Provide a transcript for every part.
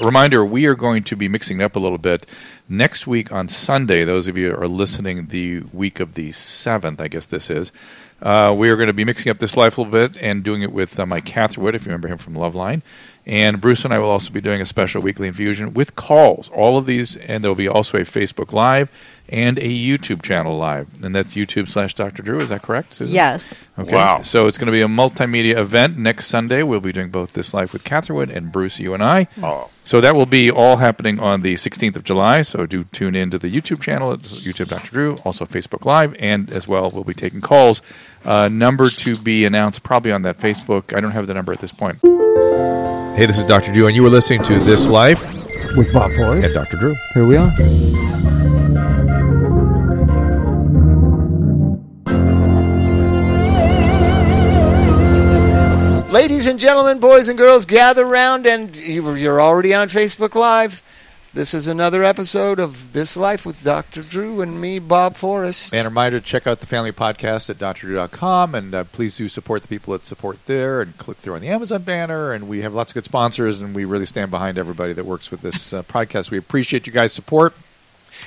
Reminder, we are going to be mixing it up a little bit. Next week on Sunday, those of you who are listening the week of the 7th, I guess this is, uh, we are going to be mixing up this life a little bit and doing it with uh, Mike Catherwood, if you remember him from Loveline. And Bruce and I will also be doing a special weekly infusion with calls. All of these, and there will be also a Facebook Live and a YouTube channel live. And that's YouTube slash Dr. Drew. Is that correct? Susan? Yes. Okay. Wow. So it's going to be a multimedia event next Sunday. We'll be doing both this live with Catherwood and Bruce, you and I. Oh. So that will be all happening on the 16th of July. So do tune in to the YouTube channel at YouTube Dr. Drew, also Facebook Live, and as well we'll be taking calls. Uh, number to be announced probably on that Facebook. I don't have the number at this point. Hey, this is Dr. Drew, and you were listening to This Life with Bob Forrest. and Dr. Drew. Here we are. Ladies and gentlemen, boys and girls, gather round, and you're already on Facebook Live. This is another episode of This Life with Dr. Drew and me, Bob Forrest. And a reminder to check out the family podcast at drdrew.com. And uh, please do support the people that support there and click through on the Amazon banner. And we have lots of good sponsors, and we really stand behind everybody that works with this uh, podcast. We appreciate you guys' support.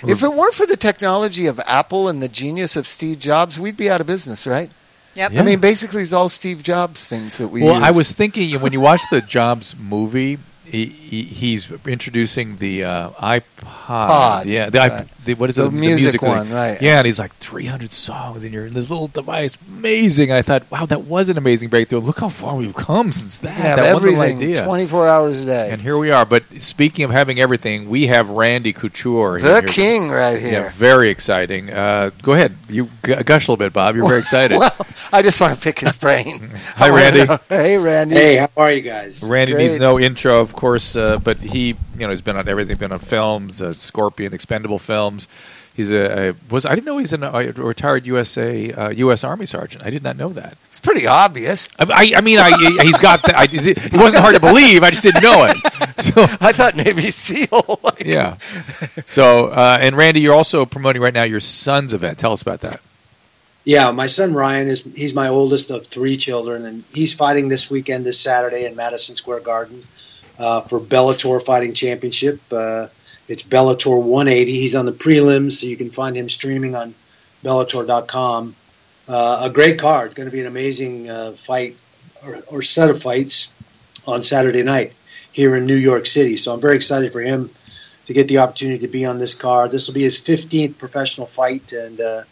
If it weren't for the technology of Apple and the genius of Steve Jobs, we'd be out of business, right? Yep. Yeah. I mean, basically, it's all Steve Jobs things that we Well, use. I was thinking when you watch the Jobs movie, he, he, he's introducing the uh, iPod. Pod, yeah, the, iP- the what is The it? music thing. one, right. Yeah, and he's like 300 songs in your in this little device, amazing. And I thought, wow, that was an amazing breakthrough. Look how far we've come since that. You can have that everything idea. 24 hours a day. And here we are. But speaking of having everything, we have Randy Couture. the here. king right here. Yeah, very exciting. Uh, go ahead. You gush a little bit, Bob. You're very excited. Well, I just want to pick his brain. Hi, Randy. Hey, Randy. Hey, how are you guys? Randy Great. needs no intro, of course, uh, but he, you know, he's been on everything. Been on films, uh, Scorpion, Expendable films. He's a, a was I didn't know he's an, a retired USA uh, U.S. Army sergeant. I did not know that. It's pretty obvious. I, I, I mean, I, he's got. The, I, it wasn't hard to believe. I just didn't know it. So I thought Navy SEAL. like- yeah. So uh, and Randy, you're also promoting right now your son's event. Tell us about that. Yeah, my son Ryan is he's my oldest of three children, and he's fighting this weekend, this Saturday in Madison Square Garden uh, for Bellator Fighting Championship. Uh, it's Bellator 180. He's on the prelims, so you can find him streaming on Bellator.com. Uh, a great card, going to be an amazing uh, fight or, or set of fights on Saturday night here in New York City. So I'm very excited for him to get the opportunity to be on this card. This will be his 15th professional fight, and uh,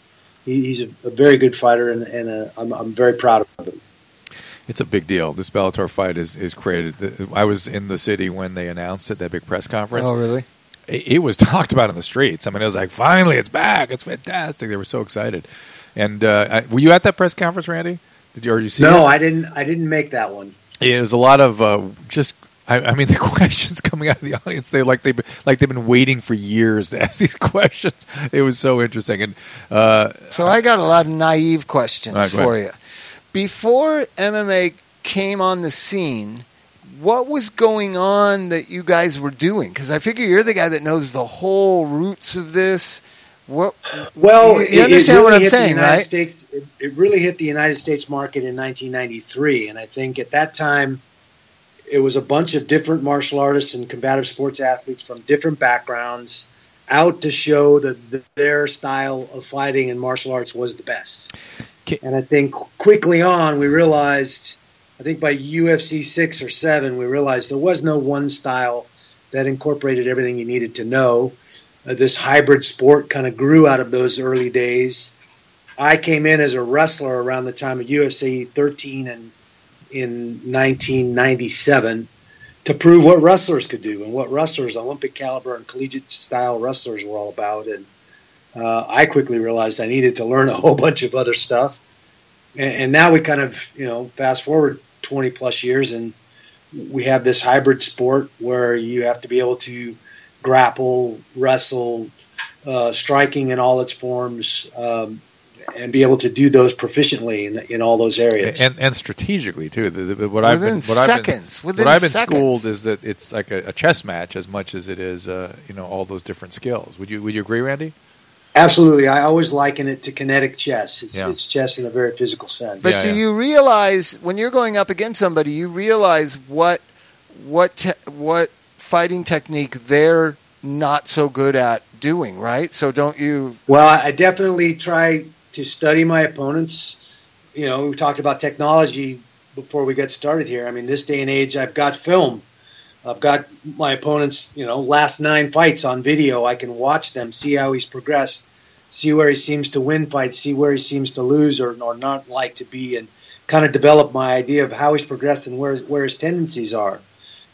he, he's a, a very good fighter, and, and uh, I'm, I'm very proud of him. It's a big deal. This Bellator fight is, is created. I was in the city when they announced it, that big press conference. Oh, really? It, it was talked about in the streets. I mean, it was like, finally, it's back. It's fantastic. They were so excited. And uh, I, were you at that press conference, Randy? Did you, or you see No, it? I didn't. I didn't make that one. It was a lot of uh, just. I, I mean, the questions coming out of the audience, they like they like they've been waiting for years to ask these questions. It was so interesting, and uh, So I got a lot of naive questions All right, go for you. Before MMA came on the scene, what was going on that you guys were doing? Because I figure you're the guy that knows the whole roots of this. What? Well, You- you understand really what I'm the saying, United right? States, it, it really hit the United States market in 1993, and I think at that time it was a bunch of different martial artists and combative sports athletes from different backgrounds out to show that th- their style of fighting and martial arts was the best. Ca- And I think quickly on we realized, I think by UFC six or seven, we realized there was no one style that incorporated everything you needed to know. Uh, this hybrid sport kind of grew out of those early days. I came in as a wrestler around the time of UFC 13 and in 1997 to prove what wrestlers could do and what wrestlers, Olympic caliber and collegiate style wrestlers, were all about. And uh, I quickly realized I needed to learn a whole bunch of other stuff. And, and now we kind of, you know, fast forward 20 plus years and we have this hybrid sport where you have to be able to grapple, wrestle, uh, striking in all its forms, um, and be able to do those proficiently in, in all those areas. and and strategically too. The, the, what Within I've been what seconds, I've been, within what I've been seconds. schooled is that it's like a, a chess match as much as it is uh, you know all those different skills. Would you would you agree, Randy? Absolutely, I always liken it to kinetic chess. It's, Yeah. it's chess in a very physical sense. But Yeah, do yeah. you realize when you're going up against somebody, you realize what what te- what fighting technique they're not so good at doing, right? So don't you? Well, I I definitely try to study my opponents. You know, we talked about technology before we got started here. I mean, this day and age, I've got film. I've got my opponent's, you know, last nine fights on video. I can watch them, see how he's progressed, see where he seems to win fights, see where he seems to lose or, or not like to be, and kind of develop my idea of how he's progressed and where where his tendencies are.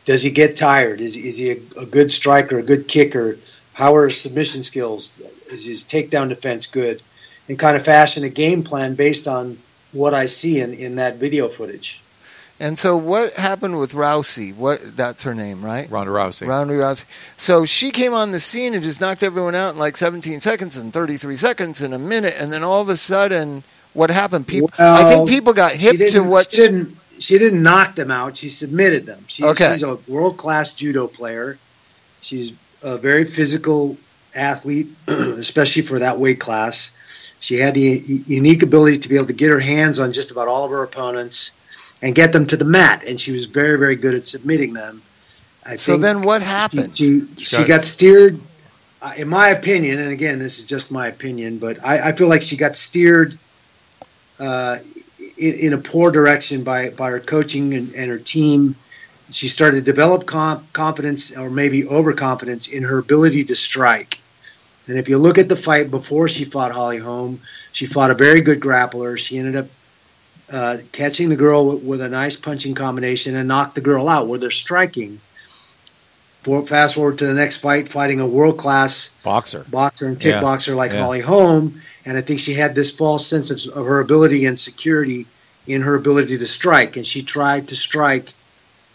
Does he get tired? Is, is he a, a good striker, a good kicker? How are his submission skills? Is his takedown defense good? And kind of fashion a game plan based on what I see in, in that video footage. And so what happened with Rousey? What that's her name, right? Ronda Rousey. Ronda Rousey. So she came on the scene and just knocked everyone out in like 17 seconds and 33 seconds in a minute, and then all of a sudden, what happened? People, I think people got she hip to what she didn't. She didn't knock them out. She submitted them. She, Okay. She's a world class judo player. She's a very physical athlete, especially for that weight class. She had the unique ability to be able to get her hands on just about all of her opponents and get them to the mat, and she was very, very good at submitting them. I So then what happened? She, she, She she got- got steered, uh, in my opinion, and again, this is just my opinion, but I, I feel like she got steered uh, in, in a poor direction by, by her coaching and, and her team. She started to develop com- confidence or maybe overconfidence in her ability to strike. And if you look at the fight before she fought Holly Holm, she fought a very good grappler. She ended up uh, catching the girl with, with a nice punching combination and knock the girl out where they're striking. For, fast forward to the next fight, fighting a world class Boxer. boxer and Yeah, kickboxer like yeah. Holly Holm, and I think she had this false sense of, of her ability and security in her ability to strike, and she tried to strike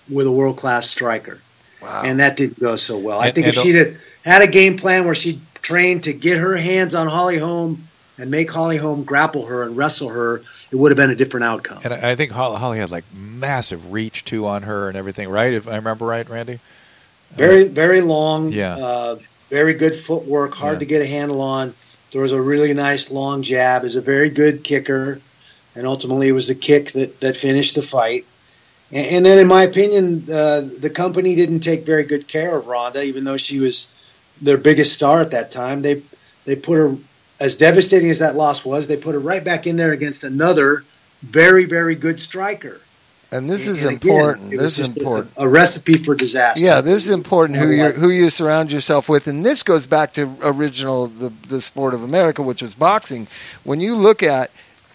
with a world class striker, Wow. and that didn't go so well. I think if she'd had, had a game plan where she trained to get her hands on Holly Holm and make Holly Holm grapple her and wrestle her, it would have been a different outcome. And I think Holly, Holly had like massive reach too on her and everything, right? If I remember right, Randy. Very, very long. Yeah. Uh, very good footwork. Hard Yeah. to get a handle on. Throws a really nice long jab. Is a very good kicker, and ultimately it was the kick that that finished the fight. And, and then, in my opinion, uh, the company didn't take very good care of Ronda, even though she was their biggest star at that time. They they put her as devastating as that loss was. They put her right back in there against another very, very good striker. and this And- is and again, important. it was This is just a- important. A, recipe for disaster. Yeah, this is important who you who you surround yourself with, and this goes back to original the the sport of America, which was boxing. When you look at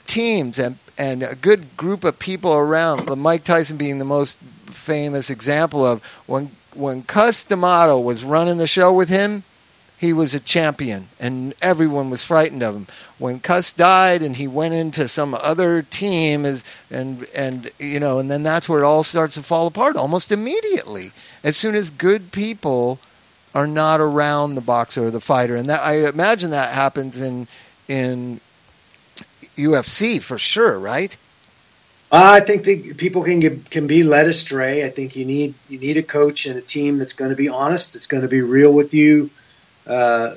teams and and a good group of people around, the Mike Tyson being the most famous example of when when Cus D'Amato was running the show with him, he was a champion, and everyone was frightened of him. When Cus died, and he went into some other team, is- and and you know, and then that's where it all starts to fall apart almost immediately. As soon as good people are not around the boxer or the fighter, and that I imagine that happens in in UFC for sure, right? Uh, I think the people can get, can be led astray. I think you need you need a coach and a team that's going to be honest, that's going to be real with you, uh,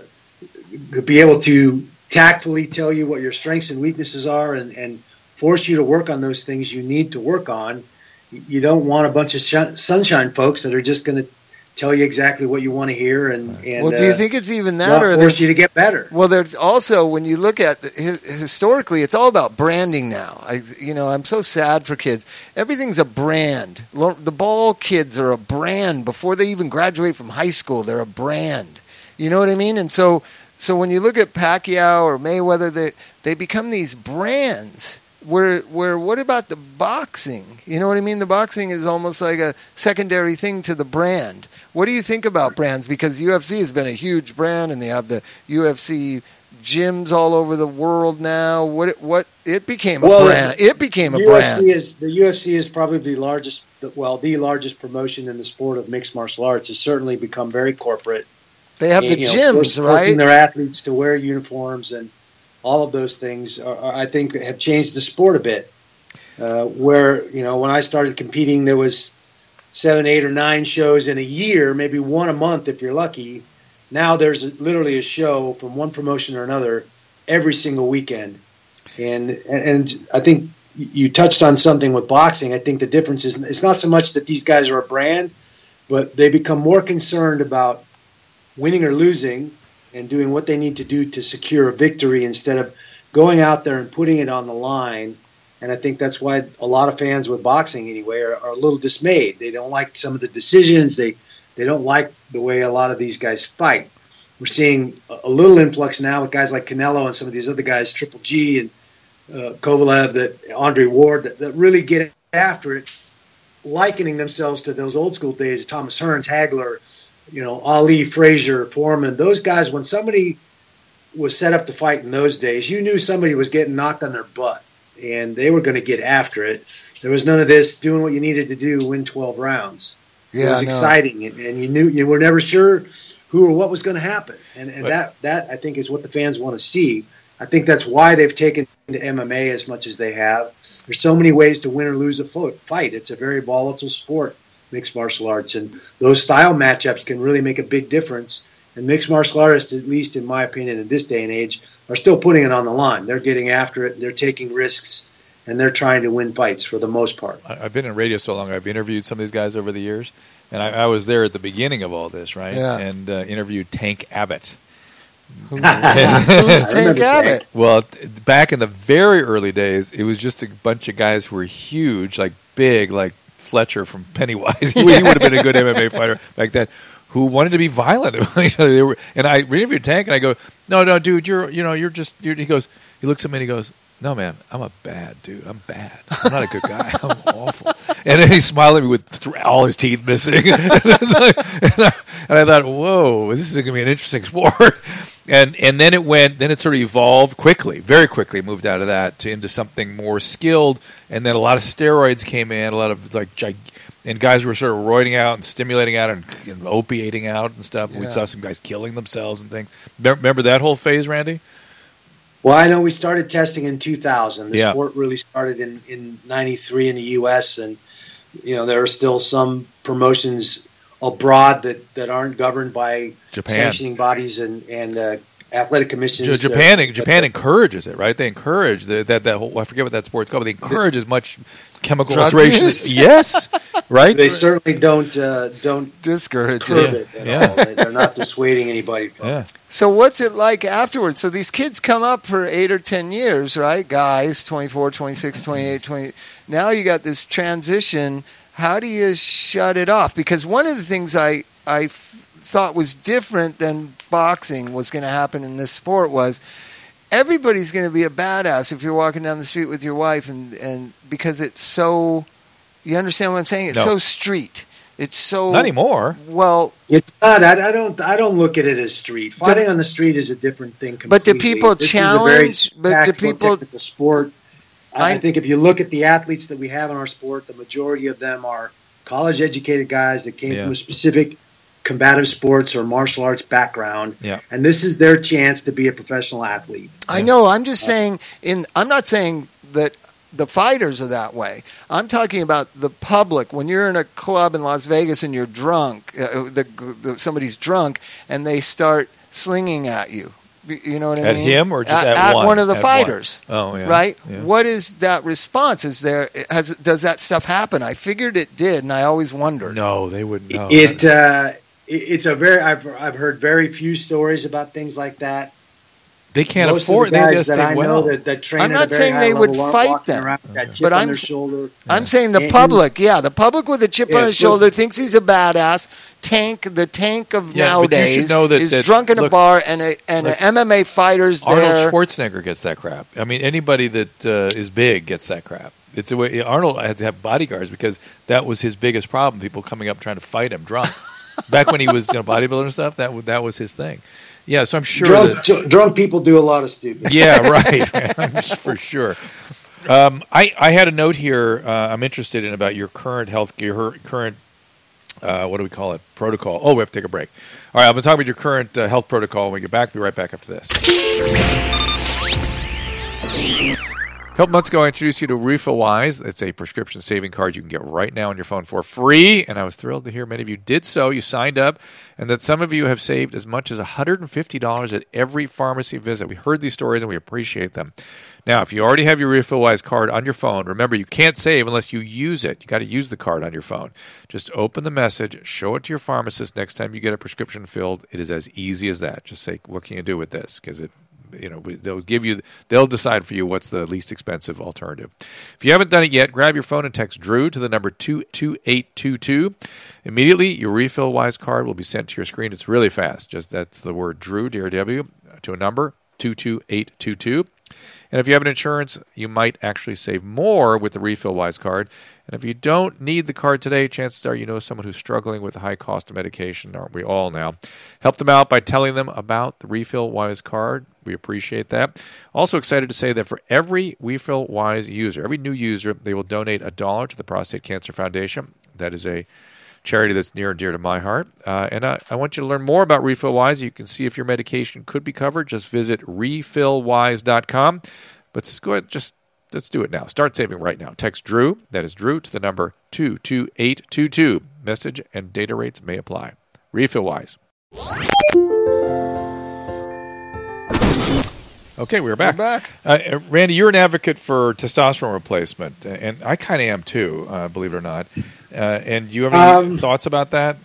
be able to tactfully tell you what your strengths and weaknesses are, and, and force you to work on those things you need to work on. You don't want a bunch of sh- sunshine folks that are just going to tell you exactly what you want to hear, and, and well, do you uh, think it's even that, or force you to get better? Well, there's also when you look at historically, it's all about branding now. I, you know, I'm so sad for kids. Everything's a brand. The ball kids are a brand before they even graduate from high school. They're a brand. You know what I mean? And so, so when you look at Pacquiao or Mayweather, they they become these brands. Where, where, what about the boxing? You know what I mean? The boxing is almost like a secondary thing to the brand. What do you think about brands? Because UFC has been a huge brand, and they have the UFC gyms all over the world now. What it, what it became a Well, brand. It became a UFC brand. is the UFC is probably the largest, well, the largest promotion in the sport of mixed martial arts. Has certainly become very corporate. They have the you know, gyms, right? Their athletes to wear uniforms and all of those things, are, are, I think, have changed the sport a bit. Uh, where you know, when I started competing, there was seven, eight, or nine shows in a year, maybe one a month if you're lucky. Now there's a, literally a show from one promotion or another every single weekend, and and, and I think you touched on something with boxing. I think the difference is it's not so much that these guys are a brand, but they become more concerned about winning or losing and doing what they need to do to secure a victory instead of going out there and putting it on the line. And I think that's why a lot of fans with boxing, anyway, are, are a little dismayed. They don't like some of the decisions. They they don't like the way a lot of these guys fight. We're seeing a little influx now with guys like Canelo and some of these other guys, Triple G and uh, Kovalev, that Andre Ward, that, that really get after it, likening themselves to those old school days, of Thomas Hearns, Hagler, you know, Ali, Frazier, Foreman, those guys, when somebody was set up to fight in those days, you knew somebody was getting knocked on their butt and they were going to get after it. There was none of this doing what you needed to do win 12 rounds. yeah, it was exciting and, and you knew you were never sure who or what was going to happen. And, and But- that, that I think is what the fans want to see. I think that's why they've taken to MMA as much as they have. There's so many ways to win or lose a fight. It's a very volatile sport, mixed martial arts, and those style matchups can really make a big difference. And mixed martial artists, at least in my opinion, in this day and age, are still putting it on the line. They're getting after it. They're taking risks, and they're trying to win fights for the most part. I- I've been in radio so long. I've interviewed some of these guys over the years, and I, I was there at the beginning of all this, right? Yeah. And uh, interviewed Tank Abbott. Who's I Tank Abbott? Well, t- back in the very early days, it was just a bunch of guys who were huge, like big, like Fletcher from Pennywise. he would have been a good MMA fighter back then. Who wanted to be violent with each other? They were, and I interviewed Tank, and I go, "No, no, dude, you're, you know, you're just." You're, he goes, he looks at me, and he goes, "No, man, I'm a bad dude. I'm bad. I'm not a good guy. I'm awful." And then he smiled at me with th- all his teeth missing, and, like- and I, and I thought, "Whoa, this is going to be an interesting sport." And and then it went then it sort of evolved quickly very quickly moved out of that to into something more skilled and then a lot of steroids came in a lot of like gig- and guys were sort of roiding out and stimulating out and, and opiating out and stuff we saw some guys killing themselves and things remember that whole phase randy Well, I know we started testing in 2000. The Yeah. sport really started in, in 93 in the U.S., and, you know, there are still some promotions abroad that, that aren't governed by Japan. sanctioning bodies and, and uh, athletic commissions. J- Japan but Japan the- encourages it, right? They encourage the, that that whole I forget what that sport's called. But they encourage as much chemical Drug alteration. yes, right. They certainly don't uh, don't Discourage it. it at Yeah. all. They- They're not dissuading anybody from yeah. it. So what's it like afterwards? So these kids come up for eight or ten years, right? Guys, 24, 26, 28, 20. Now you got this transition. How do you shut it off? Because one of the things I, I f- thought was different than boxing was going to happen in this sport was everybody's going to be a badass if you're walking down the street with your wife and, and because it's so, you understand what I'm saying? It's No. so street. It's so Not anymore. Well, It's not. I, I don't. I don't look at it as street fighting on the street is a different thing. But do people This is a very challenge- but do people- technical sport? I, I- I think if you look at the athletes that we have in our sport, the majority of them are college educated guys that came Yeah. from a specific combative sports or martial arts background. Yeah. And this is their chance to be a professional athlete. I know. I'm just saying. In I'm not saying that the fighters are that way. I'm talking about the public. When you're in a club in Las Vegas and you're drunk, uh, the, the, somebody's drunk and they start slinging at you. You know what I At mean? At him or just at one? of the At fighters? one. Oh, yeah. Right. Yeah. What is that response? Is there has does that stuff happen? I figured it did, and I always wondered. No, they wouldn't know. It uh, it's a very. I've I've heard very few stories about things like that. They can't Most afford. of the They guys just that I well. know that, that train I'm at not a very saying they would fight walking them. around that But I'm their. I'm saying the And- public, yeah, the public with a chip Yeah, on his so- shoulder thinks he's a badass. Tank, the tank of Yeah, but nowadays know that- is that- drunk in a bar, and a and look, a MMA fighters Arnold there. Schwarzenegger gets that crap. I mean, anybody that uh, is big gets that crap. It's a way Arnold had to have bodyguards because that was his biggest problem. People coming up trying to fight him drunk. Back when he was you know bodybuilder and stuff, that that was his thing. Yeah, so I'm sure. Drunk, that- dr- drunk people do a lot of stupid. yeah, right. for sure. Um, I, I had a note here. Uh, I'm interested in about your current health, your current, uh, what do we call it? Protocol. Oh, we have to take a break. All right, I'm going to talk about your current uh, health protocol when we get back. Be right back after this. Couple months ago, I introduced you to Refill Wise. It's a prescription saving card you can get right now on your phone for free. And I was thrilled to hear many of you did so. You signed up, and that some of you have saved as much as $150 at every pharmacy visit. We heard these stories and we appreciate them. Now, if you already have your Refill Wise card on your phone, remember you can't save unless you use it. You got to use the card on your phone. Just open the message, show it to your pharmacist next time you get a prescription filled. It is as easy as that. Just say, "What can you do with this?" Because it you know they'll give you they'll decide for you what's the least expensive alternative. If you haven't done it yet grab your phone and text drew to the number 22822 immediately your refill wise card will be sent to your screen. It's really fast. Just that's the word drew drw to a number 22822 and if you have an insurance, you might actually save more with the Refill Wise card. And if you don't need the card today, chances are you know someone who's struggling with the high cost of medication, aren't we all now? Help them out by telling them about the Refill Wise card. We appreciate that. Also excited to say that for every Refill Wise user, every new user, they will donate a dollar to the Prostate Cancer Foundation. That is a charity that's near and dear to my heart. Uh, and I, I, want you to learn more about Refill Wise. You can see if your medication could be covered. Just visit refillwise.com. But go ahead, just let's do it now. Start saving right now. Text Drew, that is Drew, to the number 22822. Message and data rates may apply. Refill Wise. Okay, we're back. We're back. Uh, Randy, you're an advocate for testosterone replacement, and I kind of am too, uh, believe it or not. Uh, and do you have any Um, thoughts about that?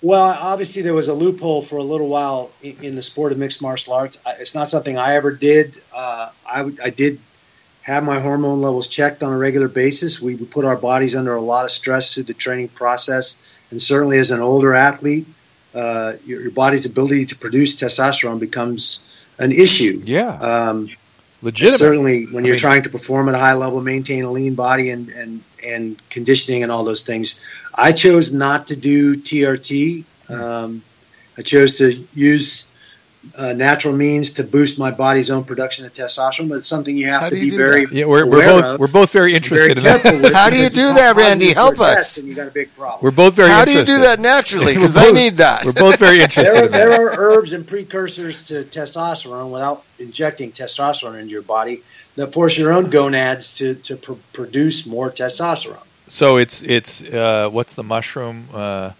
Well, obviously there was a loophole for a little while in, in the sport of mixed martial arts. It's not something I ever did. Uh, I, I did have my hormone levels checked on a regular basis. We, put our bodies under a lot of stress through the training process, and certainly as an older athlete, uh, your, your body's ability to produce testosterone becomes an issue. Yeah, Um, legitimate. certainly when you're mean- trying to perform at a high level, maintain a lean body and, and, and conditioning and all those things. I chose not to do TRT. Um, I chose to use uh, natural means to boost my body's own production of testosterone, but it's something you have How to you be very that? Yeah, we're, we're aware both of, we're both very very interested in that. How do you do that, it's Randy? Help us. test, you got a big problem. We're both very. How do you do that naturally? Because I need that. We're both very interested there, in that. there are herbs and precursors to testosterone without injecting testosterone into your body that force your own gonads to, to pr- produce more testosterone. So it's it's uh, what's the mushroom? Uh,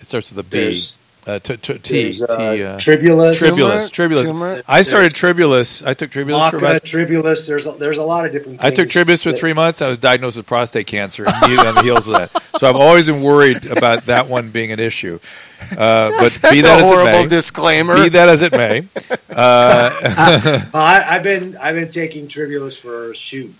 it starts with a B. There's- Uh, t- t- T. Uh, T. Uh, tribulus, tribulus. Tribulus. Turmeric. I started tribulus. I took tribulus for about. tribulus. There's a, there's a lot of different. I took tribulus for that- three months. I was diagnosed with prostate cancer immediately on the heels of that. So I've always been worried about that one being an issue. Uh, but be That's that a as it horrible may, disclaimer. be that as it may, uh, Uh, I, I've been I've been taking tribulus for shoot,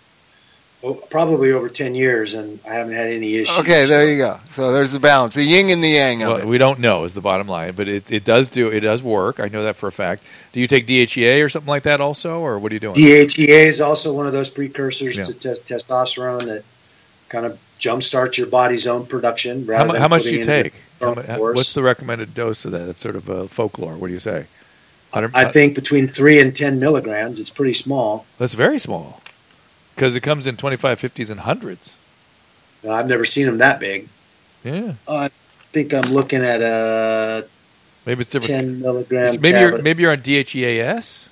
probably over ten years, and I haven't had any issues. okay, there you go. So there's the balance, the yin and the yang of well, it. we don't know is the bottom line, but it, it does do it does work. I know that for a fact. Do you take DHEA or something like that also, or what are you doing? DHEA is also one of those precursors Yeah. to te- testosterone that kind of jumpstarts your body's own production. how, mu- how much do you take? How mu- what's the recommended dose of that? That's sort of uh, folklore. What do you say? I think between three and ten milligrams. It's pretty small. that's very small because it comes in 25, 50s, and hundreds. Uh, I've never seen them that big. Yeah, I think I'm looking at a maybe it's different. ten milligram. Maybe you're maybe you're on DHEAS.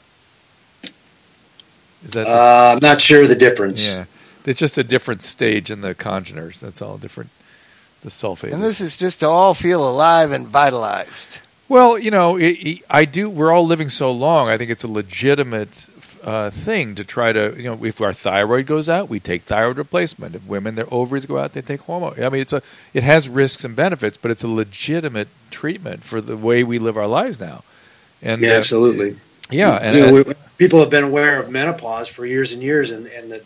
Is that Uh, I'm not sure the difference. yeah? It's just a different stage in the congeners. That's all different. The sulfate. And this is just to all feel alive and vitalized. Well, you know, it, it, I do. We're all living so long. I think it's a legitimate uh, thing to try to, you know, if our thyroid goes out, we take thyroid replacement. If women their ovaries go out, they take hormone. I mean, it's a it has risks and benefits, but it's a legitimate treatment for the way we live our lives now. And Yeah, uh, absolutely. yeah, and you know, we, people have been aware of menopause for years and years, and, and the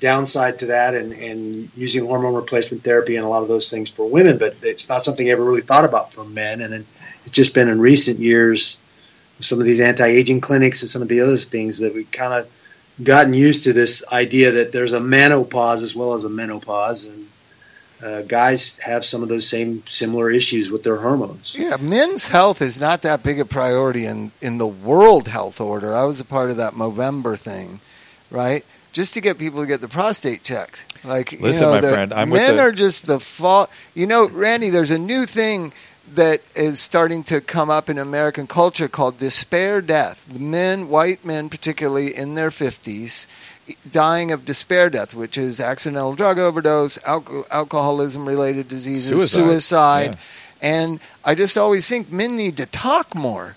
downside to that, and, and using hormone replacement therapy and a lot of those things for women, but it's not something I ever really thought about for men. And then it's just been in recent years, some of these anti-aging clinics and some of the other things that we've kind of gotten used to this idea that there's a menopause as well as a menopause, and uh, guys have some of those same similar issues with their hormones. Yeah, men's health is not that big a priority in, in the World Health Order. I was a part of that Movember thing, right? Just to get people to get the prostate checked. Like, Listen, you know, my the- friend, I'm with men the- are just the fault. You know, Randy, there's a new thing that is starting to come up in American culture called despair death. Men, white men particularly in their 50s, dying of despair death, which is accidental drug overdose, alco- alcoholism related diseases, Suicide. suicide. Yeah. And I just always think men need to talk more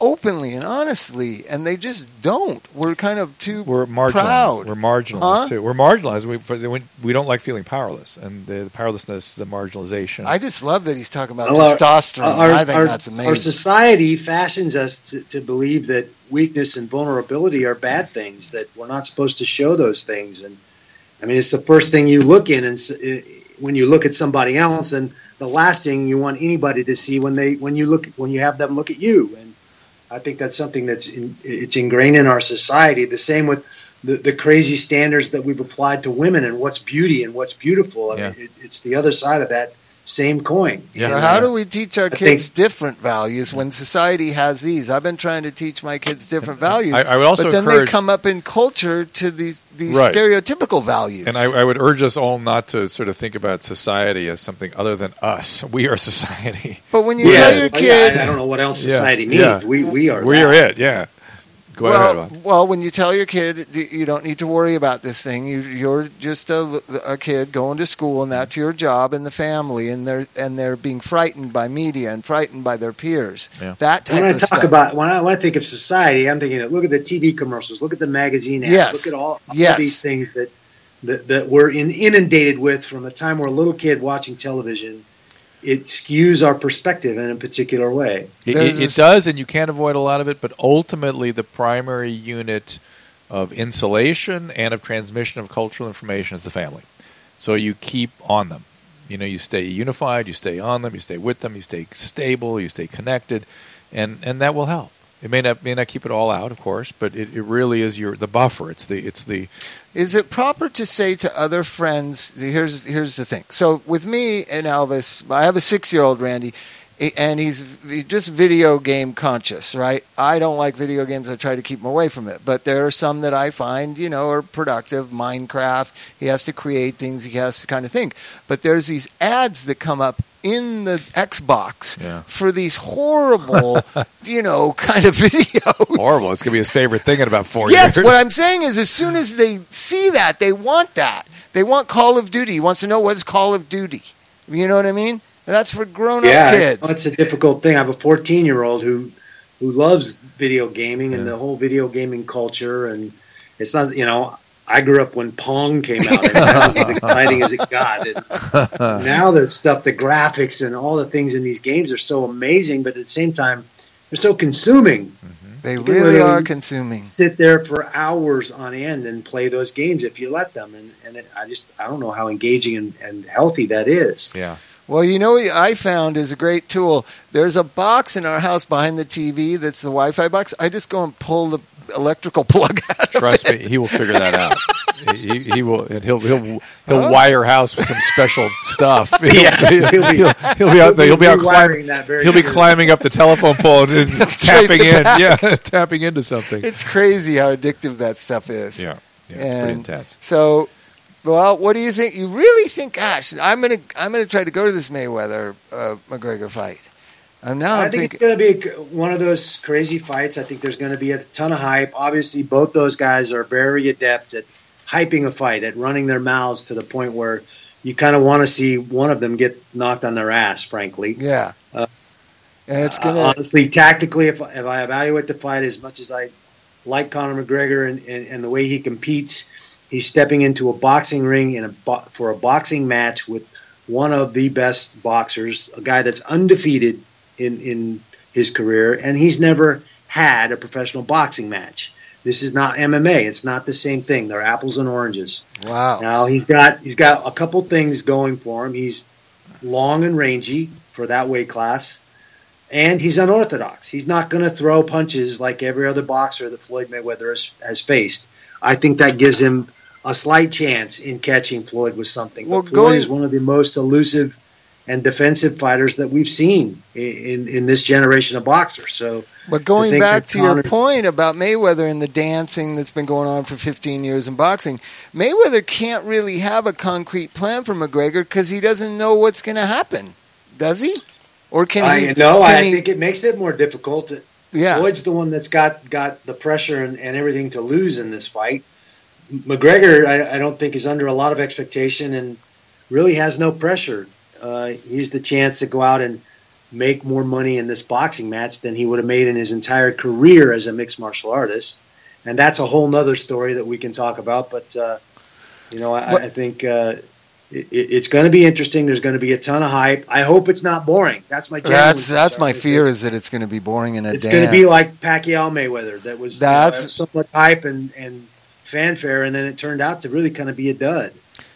openly and honestly, and they just don't. We're kind of too We're marginalized. proud. We're marginalized Huh? too. We're marginalized. We, we we don't like feeling powerless, and the powerlessness, the marginalization. I just love that he's talking about Well, our- testosterone. Our, I think our- that's Our society fashions us to, to believe that weakness and vulnerability are bad things, that we're not supposed to show those things. And I mean, it's the first thing you look in, and s- uh, when you look at somebody else, and the last thing you want anybody to see when they when you look when you have them look at you. And I think that's something that's in, it's ingrained in our society. The same with the, the crazy standards that we've applied to women and what's beauty and what's beautiful. I Yeah. mean, it, it's the other side of that same coin. Yeah. So how do we teach our kids think- different values when society has these? I've been trying to teach my kids different values. I- I would also but then encourage- they come up in culture to these these Right. stereotypical values. and I, I would urge us all not to sort of think about society as something other than us. We are society. but when you Yes. tell your Well, kid, yeah, I don't know what else Yeah, society means. yeah. We we are We that. are it. Yeah. Go ahead. well, Bob. well, when you tell your kid you you don't need to worry about this thing, you, you're just a, a kid going to school, and that's your job in the family, and they're and they're being frightened by media and frightened by their peers. Yeah. That type When I of talk stuff. about when I, when I think of society, I'm thinking of look at the TV commercials, look at the magazine ads, Yes. look at all, all Yes. these things that, that that we're in, inundated with from the time we're a little kid watching television. It skews our perspective in a particular way. It, it, it does, and you can't avoid a lot of it. But ultimately, the primary unit of insulation and of transmission of cultural information is the family. So you keep on them. You know, you stay unified, you stay on them, you stay with them, you stay stable, you stay connected, and and that will help. It may not may not keep it all out, of course, but it, it really is your the buffer. It's the it's the Is it proper to say to other friends? Here's here's the thing. So with me and Elvis, I have a six year old Randy, and he's just video game conscious, right? I don't like video games. I try to keep him away from it. But there are some that I find, you know, are productive. Minecraft. He has to create things. He has to kind of think. But there's these ads that come up in the Xbox Yeah. for these horrible, you know, kind of videos. horrible. It's gonna be his favorite thing in about four Yes, years. what I'm saying is, as soon as they see that, they want that. They want Call of Duty. He wants to know what's Call of Duty. You know what I mean? And that's for grown-up yeah, kids. it's a difficult thing. I have a 14 year old who who loves video gaming and the whole video gaming culture, and it's not you know. I grew up when Pong came out, and that was as exciting as it got. And now the stuff, the graphics, and all the things in these games are so amazing, but at the same time, they're so consuming. Mm-hmm. they can really really- are consuming. Sit there for hours on end and play those games if you let them, and, and it, I just I don't know how engaging and, and healthy that is. yeah. Well, you know what I found is a great tool. There's a box in our house behind the TV that's the Wi-Fi box. I just go and pull the electrical plug out. of Trust it. me, he will figure that out. he, he will, and he'll he'll he'll oh. wire house with some special stuff. He'll, Yeah, he'll, he'll be- he'll, he'll be out there. He'll be out rewiring climbing. that very He'll be climbing up the telephone pole and tapping in. back. Yeah, tapping into something. It's crazy how addictive that stuff is. Yeah, yeah, it's and pretty intense. So, well, what do you think? You really think? Gosh, I'm gonna I'm gonna try to go to this Mayweather uh, McGregor fight. I'm now I think it's going to be one of those crazy fights. I think there's going to be a ton of hype. Obviously, both those guys are very adept at hyping a fight, at running their mouths to the point where you kind of want to see one of them get knocked on their ass, frankly. Yeah. Uh, and it's Uh, gonna. honestly, tactically, if, if I evaluate the fight as much as I like Conor McGregor and, and, and the way he competes, he's stepping into a boxing ring in a bo- for a boxing match with one of the best boxers, a guy that's undefeated in, in his career, and he's never had a professional boxing match. This is not MMA. It's not the same thing. They're apples and oranges. wow. Now he's got he's got a couple things going for him. He's long and rangy for that weight class, and he's unorthodox. He's not going to throw punches like every other boxer that Floyd Mayweather has, has faced. I think that gives him a slight chance in catching Floyd with something. Well, but Floyd going- is one of the most elusive and defensive fighters that we've seen in, in, in this generation of boxers. So, But going think back to your point about Mayweather and the dancing that's been going on for 15 years in boxing, Mayweather can't really have a concrete plan for McGregor because he doesn't know what's going to happen, does he? Or can he? I no, can I he- think it makes it more difficult. Yeah. Floyd's the one that's got got the pressure and, and everything to lose in this fight. McGregor, I, I don't think is under a lot of expectation and really has no pressure. Uh, he's the chance to go out and make more money in this boxing match than he would have made in his entire career as a mixed martial artist, and that's a whole nother story that we can talk about. But uh, you know, I, I think uh, it, it's going to be interesting. There's going to be a ton of hype. I hope it's not boring. That's my That's that's my fear is that it's going to be boring and a It's going to be like Pacquiao Mayweather. That was you know, That's- so much hype and, and fanfare, and then it turned out to really kind of be a dud.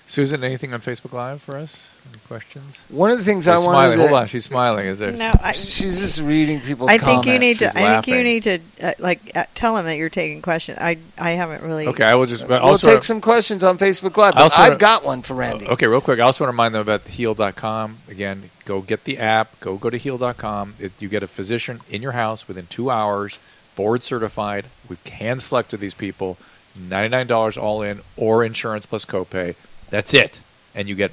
Susan, anything on Facebook Live for us? Any questions? One of the things She's I wanted smiling. to. Hold on, she's smiling. Is there? No, I, She's just reading people's I think you need to. She's I think you need to uh, like uh, tell them that you're taking questions. I I haven't really. Okay, I will just. but We'll also, take some questions on Facebook Live. I also But I've wanna- got one for Randy. Okay, real quick. I also want to remind them about heal.com. Again, go get the app. Go go to heal.com. It, you get a physician in your house within two hours, board certified. We've hand selected these people. $99 all in or insurance plus copay. That's it. And you get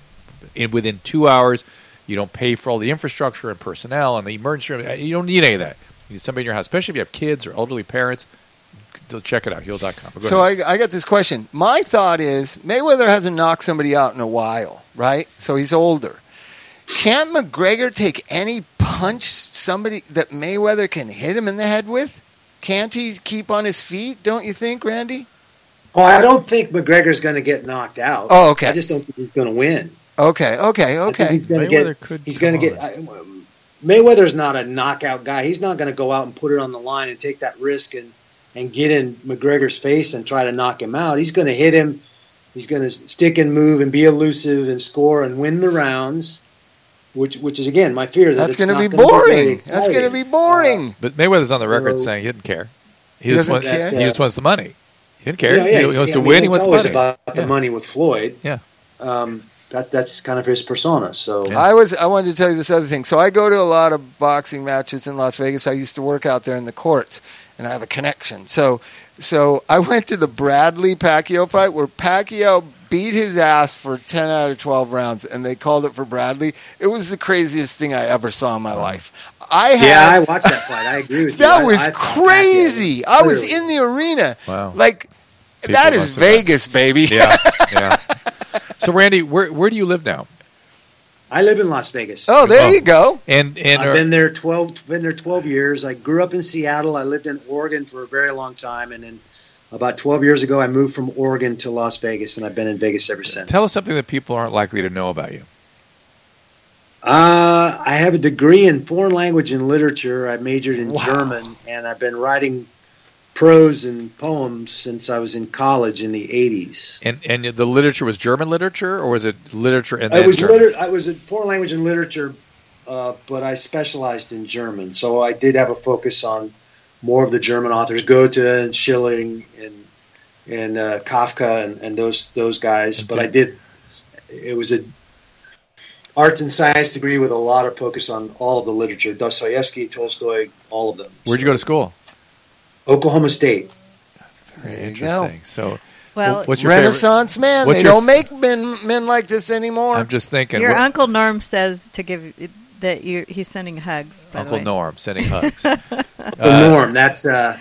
in within two hours. You don't pay for all the infrastructure and personnel and the emergency room. You don't need any of that. You need somebody in your house, especially if you have kids or elderly parents. Check it out, heal.com. So. I, I got this question. My thought is Mayweather hasn't knocked somebody out in a while, right? So he's older. Can't McGregor take any punch somebody that Mayweather can hit him in the head with? Can't he keep on his feet? Don't you think, Randy? Oh, I don't think McGregor's going to get knocked out. Oh, okay. I just don't think he's going to win. Okay, okay, I think okay. he's going to get. could He's going to get. I, Mayweather's not a knockout guy. He's not going to go out and put it on the line and take that risk and and get in McGregor's face and try to knock him out. He's going to hit him. He's going to stick and move and be elusive and score and win the rounds. Which, which is again my fear that That's it's going to be gonna boring. That's going to be boring. But Mayweather's on the record So- saying he didn't care. He, He just, doesn't wants, care? he just wants the money. He didn't care. Yeah, yeah, he, he wants I to mean, win. He it's wants always money. about Yeah. the money with Floyd. Yeah. Um, that's that's kind of his persona. So Yeah. I was I wanted to tell you this other thing. So I go to a lot of boxing matches in Las Vegas. I used to work out there in the courts, and I have a connection. So so I went to the Bradley Pacquiao fight where Pacquiao beat his ass for ten out of twelve rounds, and they called it for Bradley. It was the craziest thing I ever saw in my life. I had yeah, I watched that fight. I agree with you. that was I thought crazy. I was in the arena. Wow. Like People that is must have- Vegas, baby. Yeah. yeah. So, Randy, where where do you live now? I live in Las Vegas. Oh, there Oh. you go. And and I've are- been there twelve. Been there twelve years. I grew up in Seattle. I lived in Oregon for a very long time, and then about twelve years ago, I moved from Oregon to Las Vegas, and I've been in Vegas ever since. tell us something that people aren't likely to know about you. Uh, I have a degree in foreign language and literature. I majored in Wow. German, and I've been writing prose and poems since I was in college in the '80s. And and the literature was German literature, or was it literature and I was liter- I was in foreign language and literature, uh, but I specialized in German, so I did have a focus on more of the German authors, Goethe and Schilling and and uh, Kafka and, and those those guys. But I did. It was a arts and science degree with a lot of focus on all of the literature: Dostoevsky, Tolstoy, all of them. Where'd you go to school? Oklahoma State. Very you go. Interesting. So, Well, what's your favorite? Renaissance man. what's They your- don't make men men like this anymore. I'm just thinking. your what- uncle Norm says to give that you he's sending hugs. By Uncle the way. Norm sending hugs. The Uh, Norm. That's uh,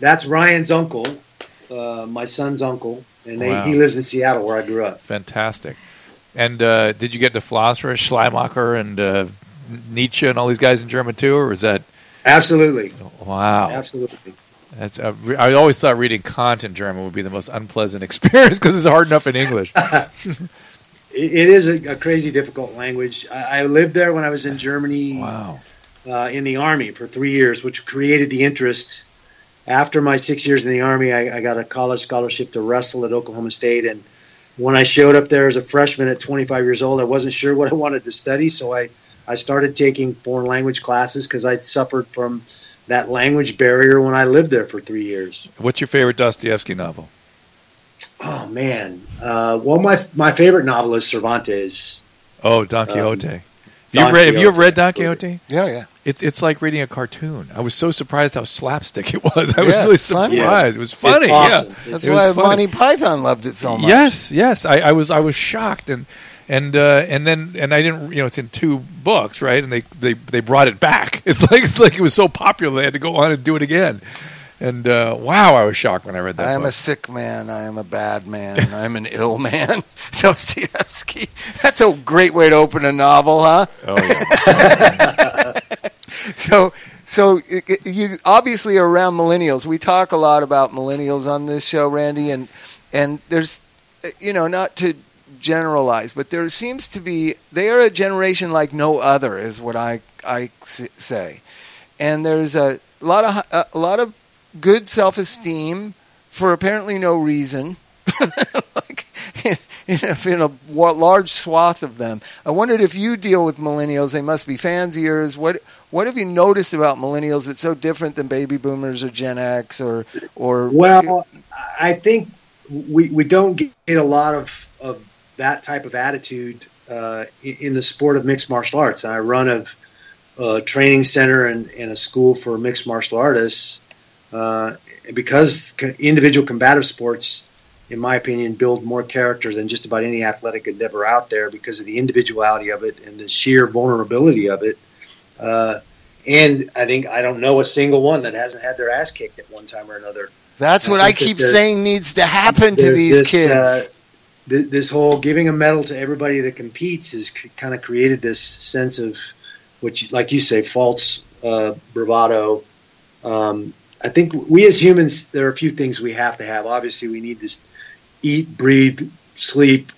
that's Ryan's uncle, uh, my son's uncle, and they, Wow. he lives in Seattle where I grew up. Fantastic. And uh, did you get to Philosopher, Schleiermacher, and uh, Nietzsche, and all these guys in German too, or is that Absolutely, wow? absolutely. That's uh, re- I always thought reading Kant in German would be the most unpleasant experience because it's hard enough in English. It, is a, a crazy, difficult language. I, I lived there when I was in Germany Wow. uh, in the army for three years, which created the interest. After my six years in the army, I, I got a college scholarship to wrestle at Oklahoma State, and when I showed up there as a freshman at 25 years old, I wasn't sure what I wanted to study, so I I started taking foreign language classes because I suffered from that language barrier when I lived there for three years. What's your favorite Dostoevsky novel? oh man, uh, well my my favorite novel is Cervantes. Oh, Don Quixote. Um, have you Don read? Have you ever read Don Quixote? Yeah, yeah. It's it's like reading a cartoon. I was so surprised how slapstick it was. I was Yeah, really it's funny. surprised. It was funny. Awesome. Yeah, That's It why funny. Monty Python loved it so much. Yes, yes. I, I was I was shocked and and uh, and then and I didn't you know it's in two books right and they, they they brought it back. It's like it's like it was so popular they had to go on and do it again. And uh, wow, I was shocked when I read that. I am book. a sick man. I am a bad man. I am an ill man. Dostoevsky. That's a great way to open a novel, huh? oh yeah. So, so i- i- you obviously around millennials. We talk a lot about millennials on this show, Randy, and and there's, uh, you know, not to generalize, but there seems to be they are a generation like no other, is what I I say, and there's a lot of a, lot of good self esteem for apparently no reason. like in a, in a large swath of them. I wondered if you deal with millennials. They must be fans of yours. What what have you noticed about millennials that's so different than baby boomers or Gen X or or Well, I think we we don't get a lot of of that type of attitude uh, in the sport of mixed martial arts. I run a, a training center and, and a school for mixed martial artists uh, because individual combative sports, in my opinion, build more character than just about any athletic endeavor out there because of the individuality of it and the sheer vulnerability of it. Uh, and I think I don't know a single one that hasn't had their ass kicked at one time or another. that's what I I think that keep saying needs to happen to these this, kids. Th- this whole giving a medal to everybody that competes has c- kind of created this sense of, which, like you say, false uh, bravado. Um, I think we as humans, there are a few things we have to have. Obviously, we need this eat, breathe, sleep,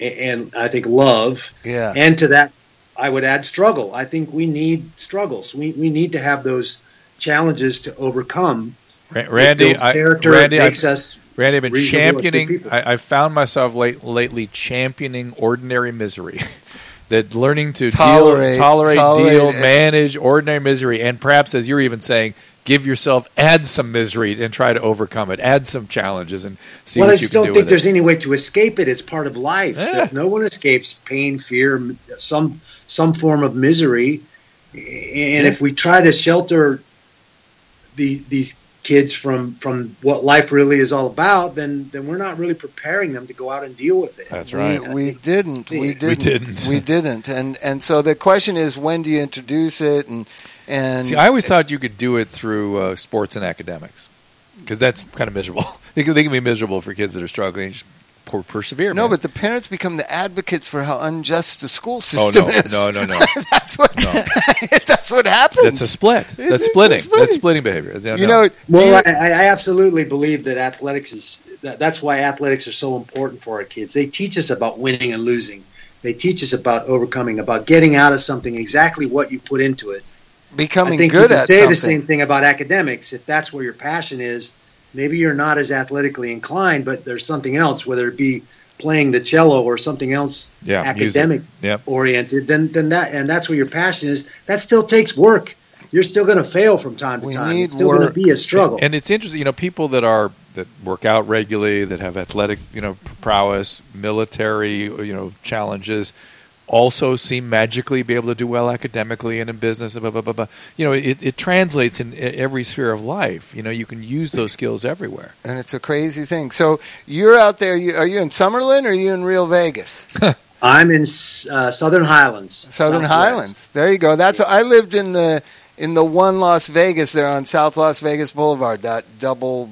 a- and I think love. yeah. And to that, I would add struggle. I think we need struggles. We, we need to have those challenges to overcome. Ra- It Randy, I, Randy, it I- makes us Randy, I've been reasonable and good championing. I, I found myself late, lately championing ordinary misery. that learning to Tolerate- deal, tolerate, tolerate deal, it. manage ordinary misery, and perhaps, as you're even saying, give yourself add some misery and try to overcome it. Add some challenges and see well, I what you just don't think there's it. any way to escape it. It's part of life. Yeah. No one escapes pain, fear, some some form of misery. And if we try to shelter the, these kids from from what life really is all about, then then we're not really preparing them to go out and deal with it. That's right. We, we didn't. We We didn't. didn't. We didn't. And and so the question is, when do you introduce it? And and See, I always thought you could do it through uh, sports and academics because that's kind of miserable. they, can, they can be miserable for kids that are struggling. Just persevere. no, man. but the parents become the advocates for how unjust the school oh system no, is. no, no, no. that's what. No. that's what happens. That's a split. That's it's splitting. splitting. That's splitting behavior. No, you no. know. Well, you- I, I absolutely believe that athletics is that, that's why athletics are so important for our kids. They teach us about winning and losing. They teach us about overcoming, about getting out of something exactly what you put into it. becoming I think good you can at say something. the same thing about academics. If that's where your passion is, maybe you're not as athletically inclined, but there's something else, whether it be playing the cello or something else Yeah, academic. Yep. oriented, then then that and that's where your passion is. That still takes work. You're still going to fail from time to We time. It's still going to be a struggle. And it's interesting, you know, people that are that work out regularly, that have athletic, you know, prowess, military, you know, challenges, also seem magically be able to do well academically and in business. Blah, blah, blah, blah. You know, it, it translates in every sphere of life. You know, you can use those skills everywhere. and it's a crazy thing. So you're out there. You, are you in Summerlin or are you in real Vegas? I'm in uh, Southern Highlands. Southern Southwest. Highlands. There you go. That's I lived in the in the one Las Vegas there on South Las Vegas Boulevard. That double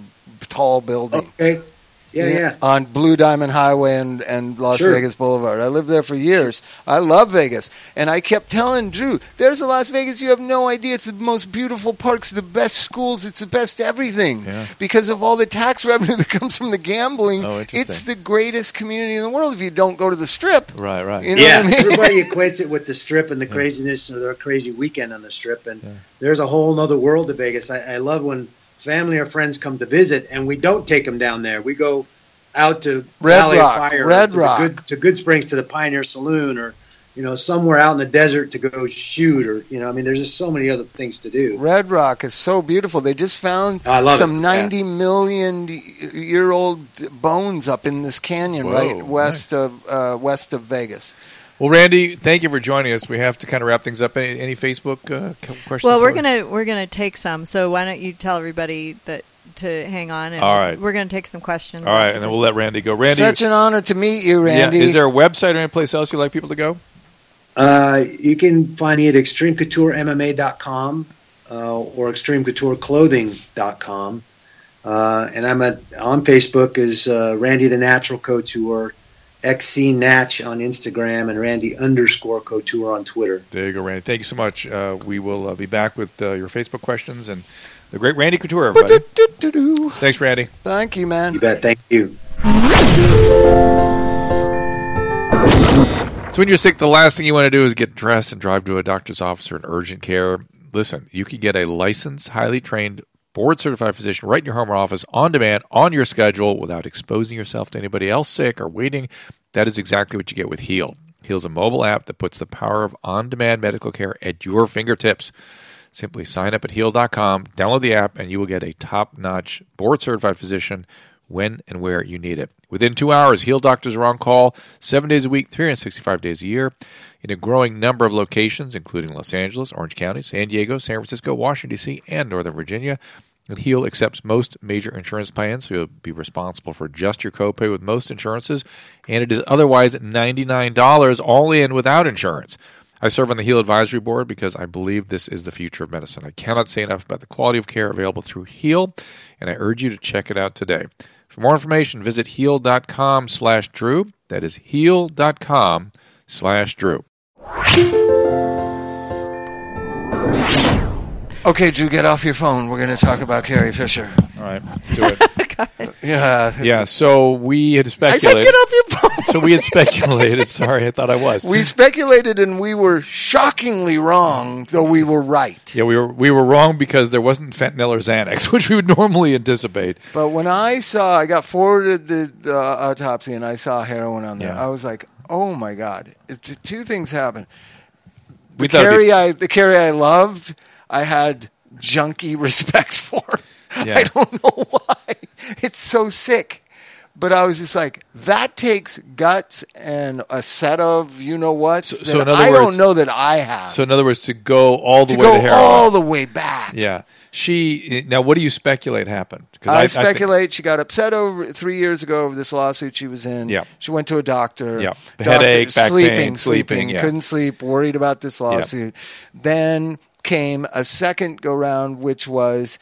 tall building. Okay. Yeah, yeah. On Blue Diamond Highway and, and Las Sure. Vegas Boulevard. I lived there for years. I love Vegas. And I kept telling Drew, there's a Las Vegas you have no idea. It's the most beautiful parks, the best schools, it's the best everything. Yeah. Because of all the tax revenue that comes from the gambling. Oh, it's the greatest community in the world if you don't go to the strip. Right, right. You know yeah, what I mean? everybody equates it with the strip and the craziness or their crazy weekend on the strip. And there's a whole other world to Vegas. I, I love when family or friends come to visit and we don't take them down there. We go out to Red Valley Rock, Fire, Red to, Rock. Good, to Good Springs, to the Pioneer Saloon, or you know, somewhere out in the desert to go shoot, or you know, I mean, there's just so many other things to do. Red Rock is so beautiful. They just found I love some it. 90 million year old bones up in this canyon Whoa, right west of uh, west of Vegas. Well, Randy, thank you for joining us. We have to kind of wrap things up. Any, any Facebook uh, questions? Well, we're gonna we're gonna take some. So why don't you tell everybody that to hang on? And All right. We're gonna take some questions. All right, and then we'll let Randy go. Randy, Such an honor to meet you, Randy. Yeah, is there a website or any place else you'd like people to go? Uh, you can find me at extremecouturemma.com uh, or extremecoutureclothing.com. Uh, and I'm at on Facebook as uh, Randy the Natural Couture, XC Natch on Instagram, and Randy underscore Couture on Twitter. There you go, Randy. Thank you so much. Uh, we will uh, be back with uh, your Facebook questions and the great Randy Couture, everybody. Thanks, Randy. Thank you, man. You bet. Thank you. So when you're sick, the last thing you want to do is get dressed and drive to a doctor's office or an urgent care. Listen, you can get a licensed, highly trained, board certified physician right in your home or office on demand, on your schedule, without exposing yourself to anybody else sick or waiting. That is exactly what you get with Heal. Heal's a mobile app that puts the power of on demand medical care at your fingertips. Simply sign up at heal.com, download the app, and you will get a top notch board certified physician when and where you need it. Within two hours, Heal doctors are on call seven days a week, 365 days a year, in a growing number of locations, including Los Angeles, Orange County, San Diego, San Francisco, Washington, D.C., and Northern Virginia. Heal accepts most major insurance plans, so you'll be responsible for just your copay with most insurances, and it is otherwise $99 all in without insurance. I serve on the Heal Advisory Board because I believe this is the future of medicine. I cannot say enough about the quality of care available through Heal, and I urge you to check it out today. For more information, visit heal.com slash Drew. That is heal.com slash Drew. Okay, Drew, get off your phone. We're going to talk about Carrie Fisher. All right, let's do it. Yeah. yeah, so we had I said speculated. get off your phone. so we had speculated. Sorry, I thought I was. we speculated and we were shockingly wrong, though we were right. yeah, we were we were wrong because there wasn't fentanyl or Xanax, which we would normally anticipate. But when I saw, I got forwarded the, the autopsy and I saw heroin on there. Yeah. I was like, oh my god! It, two things happened. We The thought it'd Carrie, be- I the Carrie I loved, I had junky respect for. Yeah. I don't know why. It's so sick. But I was just like, that takes guts and a set of you know what So- so in other I words- don't know that I have. So in other words, to go all the to way go to heroin. all the way back. yeah, she. Now, what do you speculate happened? I, think- speculate she got upset over three years ago over this lawsuit she was in. Yeah. She went to a doctor. Yeah. Doctor- Headache, back sleeping, pain, sleeping, sleeping, yeah. couldn't sleep, worried about this lawsuit. Then came a second go round, which was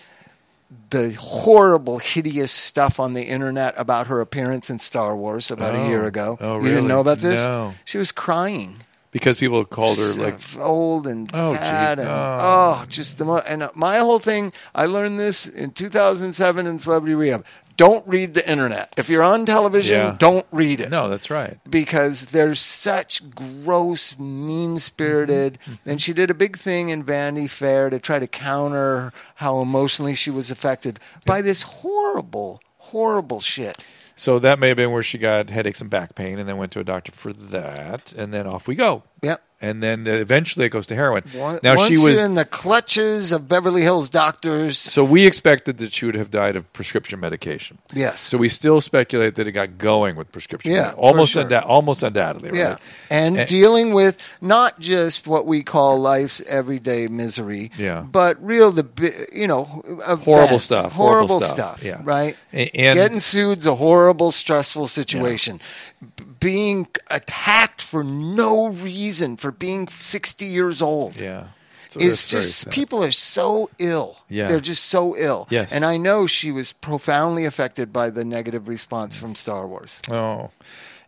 the horrible, hideous stuff on the internet about her appearance in Star Wars about Oh. a year ago. Oh, You didn't know about this? No. She was crying. because people called her like old and Oh, fat and Oh. oh, just the mo- and uh, my whole thing. I learned this in 2007 in Celebrity Rehab. Don't read the internet. If you're on television, Yeah. don't read it no, that's right. because there's such gross, mean spirited. Mm-hmm. And she did a big thing in Vanity Fair to try to counter how emotionally she was affected by this horrible, horrible shit. So that may have been where she got headaches and back pain, and then went to a doctor for that, and then off we go. Yep. And then eventually it goes to heroin. Once now she was. in the clutches of Beverly Hills doctors. so we expected that she would have died of prescription medication. Yes. So we still speculate that it got going with prescription. Yeah, medication. almost sure. unda- almost undoubtedly. Yeah. Right? And, And- dealing with not just what we call life's everyday misery, Yeah. but real the you know events, Horrible stuff, horrible horrible, stuff, stuff, yeah. right? A- and- getting sued's a horrible, stressful situation. B- being attacked for no reason for being sixty years old. Yeah. So It's just people are so ill. Yeah. They're just so ill. Yes. And I know she was profoundly affected by the negative response from Star Wars. Oh,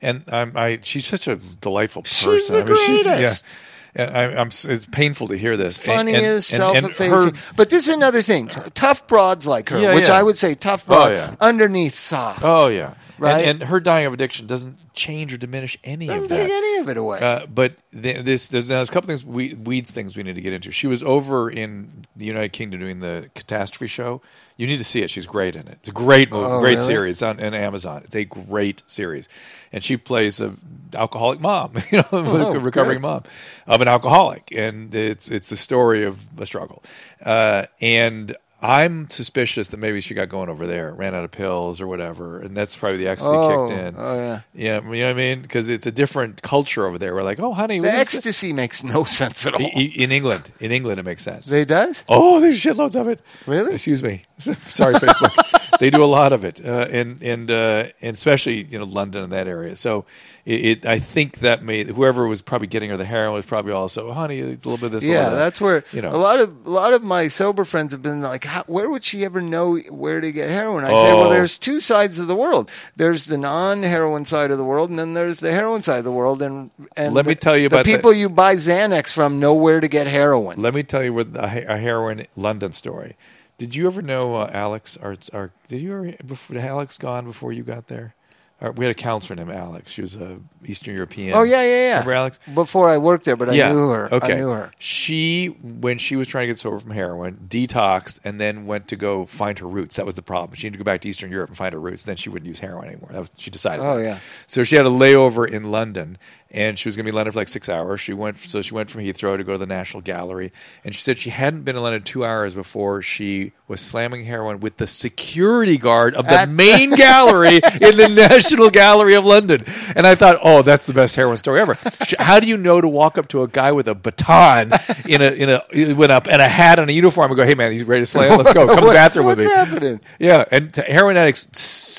and I'm, I she's such a delightful person. She's the I mean, she's greatest. yeah. I, I'm. It's painful to hear this. funny and, is and self-effacing. but this is another thing. Tough broads like her, Yeah, which yeah. I would say tough Oh, broad, yeah. underneath soft. Oh yeah, Right? And, and her dying of addiction doesn't change or diminish any Doesn't of take any of it away. Uh, but th- this there's, there's a couple things we, weeds things we need to get into. She was over in the United Kingdom doing the catastrophe show. You need to see it. She's great in it. It's a great movie, Oh, great really? series on, on Amazon. It's a great series, and she plays a alcoholic mom, you know, Oh, a recovering good. mom of an alcoholic, and it's it's the story of a struggle. Uh, and I'm suspicious that maybe she got going over there, ran out of pills or whatever, and that's probably the ecstasy Oh, kicked in. oh, yeah. yeah, you know what I mean? Because it's a different culture over there. We're like, oh, honey, the what is this?" ecstasy makes no sense at all. In England, in England, it makes sense. They does? Oh, there's shitloads of it. Really? Excuse me. Sorry, Facebook. They do a lot of it, uh, and and uh, and especially you know London and that area. So it, it I think that made whoever was probably getting her the heroin was probably also, honey, a little bit of this. Yeah, of that." that's where you know. a lot of a lot of my sober friends have been like, How, "Where would she ever know where to get heroin?" I say, "Well, Oh. there's two sides of the world. There's the non-heroin side of the world, and then there's the heroin side of the world." And and Let me tell you the about the- people you buy Xanax from know where to get heroin. Let me tell you with a, a heroin London story. Did you ever know uh, Alex? Our, our, did you ever? Before, Alex gone before you got there? Uh, we had a counselor named Alex. She was a Eastern European. oh yeah, yeah, yeah. Remember Alex? Before I worked there, but I yeah. knew her. Okay. I knew her. She, when she was trying to get sober from heroin, detoxed and then went to go find her roots. That was the problem. She had to go back to Eastern Europe and find her roots. Then she wouldn't use heroin anymore. That was she decided. Oh, that. yeah. So she had a layover in London, and she was going to be in London for like six hours. She went, so she went from Heathrow to go to the National Gallery, and she said she hadn't been in London two hours before she was slamming heroin with the security guard of the At- main gallery in the National Gallery of London. And I thought, oh, that's the best heroin story ever. How do you know to walk up to a guy with a baton in a in a with a and a hat and a uniform and go, hey man, he's ready to slam? Let's go. Come to the bathroom what's with me. happening? Yeah, and to heroin addicts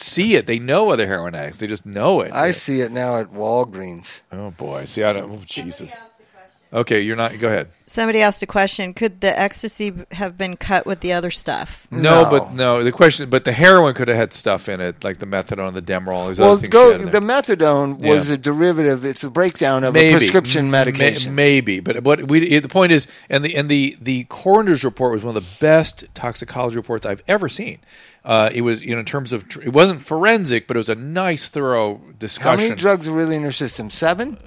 see it. They know other heroin addicts. They just know it. I see it now at Walgreens. oh boy, see, I don't. Oh, Jesus. Okay, you're not. Go ahead. Somebody asked a question: Could the ecstasy have been cut with the other stuff? No, No. but no. The question, but the heroin could have had stuff in it, like the methadone, the Demerol. These Well, other things go. she had in The there. methadone was Yeah. a derivative. It's a breakdown of maybe a prescription M- medication. may- maybe, but what we the point is, and the and the the coroner's report was one of the best toxicology reports I've ever seen. Uh, it was you know in terms of tr- it wasn't forensic, but it was a nice, thorough discussion. How discussion. many drugs are really in her system? Seven.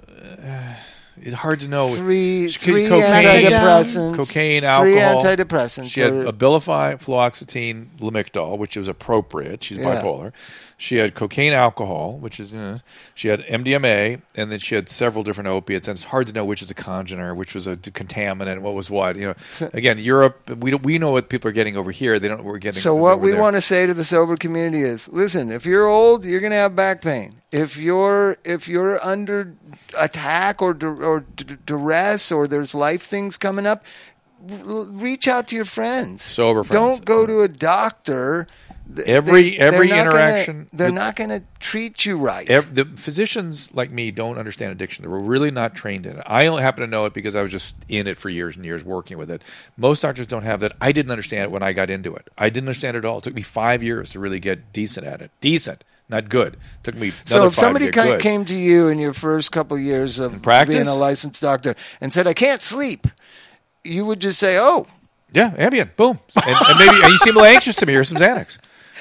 It's hard to know. Three, She three cocaine, antidepressants, cocaine, three alcohol. antidepressants. She had Abilify, fluoxetine, Lamictal, which is appropriate. She's Yeah. bipolar. She had cocaine, alcohol, which is. Uh, she had MDMA, and then she had several different opiates. And it's hard to know which is a congener, which was a contaminant, what was what. You know, again, Europe. We we know what people are getting over here. They don't know what we're getting. so what we there. want to say to the sober community is: listen, if you're old, you're going to have back pain. If you're if you're under attack or or duress or there's life things coming up, reach out to your friends. Sober friends. Don't go to a doctor. Every- they're every gonna- interaction they're with- not going to treat you right. Ev- the physicians like me don't understand addiction. they're really not trained in it. I only happen to know it because I was just in it for years and years working with it. Most doctors don't have that. I didn't understand it when I got into it. I didn't understand it at all. It took me five years to really get decent at it. Decent, not good. It took me. So if somebody to came to you in your first couple years of practice? being a licensed doctor and said, "I can't sleep," you would just say, "Oh, Yeah, Ambien. Boom. And, and maybe and you seem a little anxious to me. Here's some Xanax.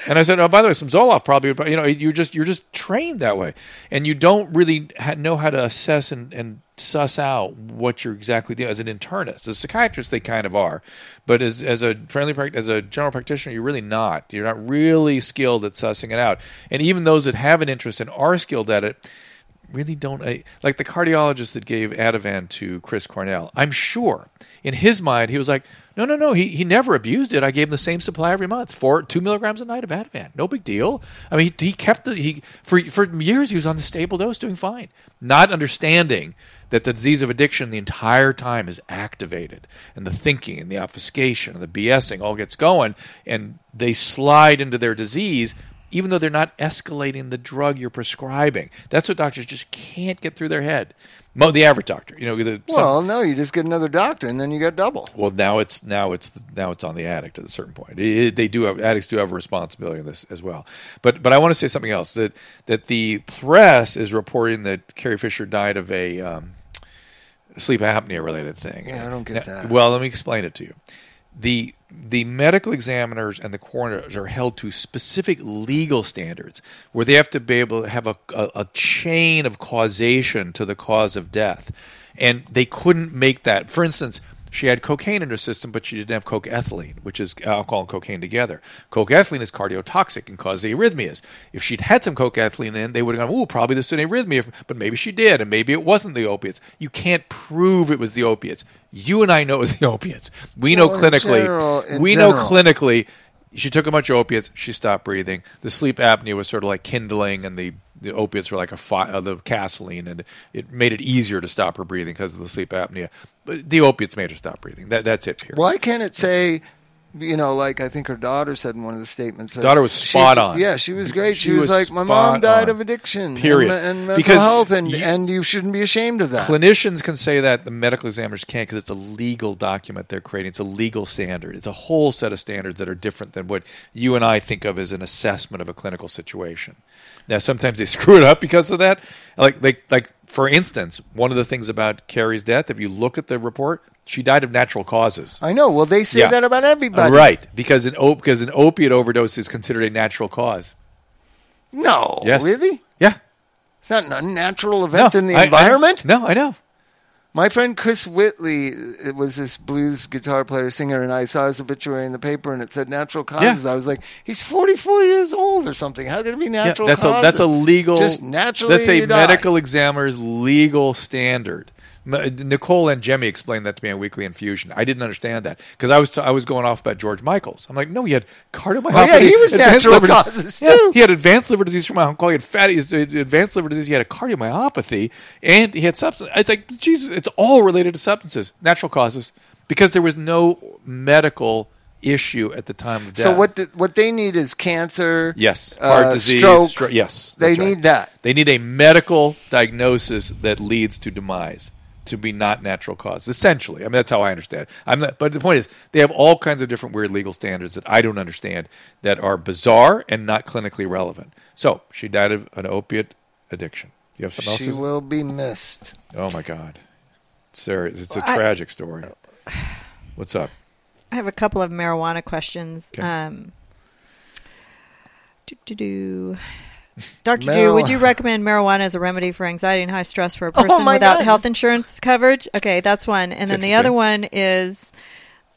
And I said, oh, by the way, some Zoloft probably. You know, you're just you're just trained that way, and you don't really ha- know how to assess and, and suss out what you're exactly doing as an internist. As a psychiatrist, they kind of are, but as as a friendly as a general practitioner, you're really not. You're not really skilled at sussing it out. And even those that have an interest and are skilled at it really don't I, like the cardiologist that gave Ativan to Chris Cornell. I'm sure in his mind he was like, no, no, no. He he never abused it. I gave him the same supply every month, four two milligrams a night of Ativan. No big deal. I mean, he, he kept the he for for years he was on the stable dose, doing fine, not understanding that the disease of addiction the entire time is activated and the thinking and the obfuscation and the BSing all gets going and they slide into their disease even though they're not escalating the drug you're prescribing. That's what doctors just can't get through their head. The average doctor, you know, the, some- well, no, you just get another doctor and then you get double." well, now it's now it's now it's on the addict at a certain point. It- they do have addicts do have a responsibility in this as well. But but I want to say something else that that the press is reporting that Carrie Fisher died of a um, sleep apnea related thing. Yeah, I don't get Now- that. Well, let me explain it to you. The the medical examiners and the coroners are held to specific legal standards where they have to be able to have a, a, a chain of causation to the cause of death. And they couldn't make that. For instance, she had cocaine in her system, but she didn't have cocaethylene, which is alcohol and cocaine together. Cocaethylene is cardiotoxic and causes arrhythmias. If she'd had some cocaethylene in, they would have gone, "Ooh, probably this is an arrhythmia," but maybe she did, and maybe it wasn't the opiates. You can't prove it was the opiates. You and I know it was the opiates. We know Well, in clinically. general- in we know clinically. She took a bunch of opiates. She stopped breathing. The sleep apnea was sort of like kindling, and the the opiates were like a fi- uh, the gasoline, and it made it easier to stop her breathing because of the sleep apnea. But the opiates made her stop breathing. That that's it. Here. Why can't it say, you know, like I think her daughter said in one of the statements. that Daughter was she- spot on. Yeah, she was great. She, She was, was like, my mom died on. of addiction, Period. and, and mental Because health, and you- and you shouldn't be ashamed of that. Clinicians can say that the medical examiners can't because it's a legal document they're creating. It's a legal standard. It's a whole set of standards that are different than what you and I think of as an assessment of a clinical situation. Now, sometimes they screw it up because of that. Like, like, like for instance, one of the things about Carrie's death, if you look at the report, she died of natural causes. I know. Well, they say Yeah. that about everybody, Right, because an op- because an opiate overdose is considered a natural cause. No, Yes, really. Yeah, It's not an unnatural event No, in the I- I- environment. no, I know. My friend Chris Whitley it was this blues guitar player singer, and I saw his obituary in the paper, and it said natural causes. I was like, he's forty four years old or something. How can it be natural? Yeah, that's causes? a that's a legal Just naturally. That's a you die. medical examiner's legal standard. Nicole and Jemmy explained that to me on Weekly Infusion. I didn't understand that because I was t- I was going off about George Michaels. I'm like, no, he had cardiomyopathy. Oh, yeah, he was natural liver- causes, Yeah, too. he had advanced liver disease from alcohol. He had fatty advanced liver disease. He had a cardiomyopathy, and he had substance. It's like Jesus. It's all related to substances, natural causes, because there was no medical issue at the time of death. So what the, what they need is cancer. Yes, uh, heart disease, stroke. stro- yes, They right. need that. They need a medical diagnosis that leads to demise, to be not natural cause. Essentially, I mean that's how I understand. It. I'm not, but the point is, they have all kinds of different weird legal standards that I don't understand that are bizarre and not clinically relevant. So she died of an opiate addiction. You have something She else? to- will be missed. Oh my God, Sarah, it's a I- tragic story. What's up? I have a couple of marijuana questions. Okay. Um, do Dr. Drew, would you recommend marijuana as a remedy for anxiety and high stress for a Oh, person my without God. health insurance coverage? Okay, that's one. And then the other one is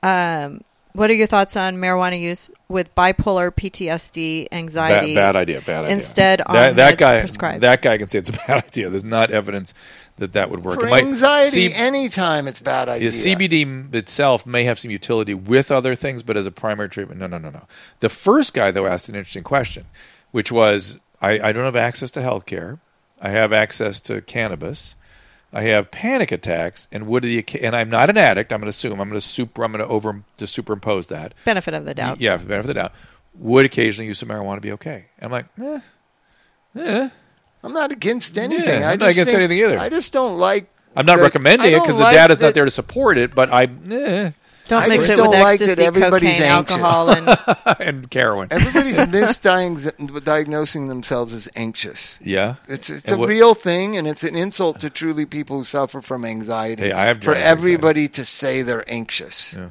um, what are your thoughts on marijuana use with bipolar PTSD, anxiety? Bad, bad idea. Bad idea. Instead, on that, that guy, prescribed. that guy can say it's a bad idea. There's not evidence that that would work. For might- anxiety, C- anytime it's a bad idea. yeah, CBD itself may have some utility with other things, but as a primary treatment, no, no, no, no. The first guy though asked an interesting question, which was, I, I don't have access to health care. I have access to cannabis. I have panic attacks, and would the and I'm not an addict. I'm going to assume I'm going to super. I'm going to over to superimpose that. Benefit of the doubt. Yeah, benefit of the doubt. Would occasionally use some marijuana be okay? And I'm like, eh, eh. I'm not against anything. Yeah, I I'm not just against think- anything either. I just don't like. I'm not the- recommending it because like the data's that- not there to support it. But I eh, Don't I mix just it with don't like that ecstasy, everybody's cocaine, anxious. alcohol, and and heroin. Everybody's misdiagnosing themselves as anxious. Yeah, It's it's And a what- real thing, and it's an insult to truly people who suffer from anxiety. Hey, I have for dread everybody to say they're anxious. Yeah.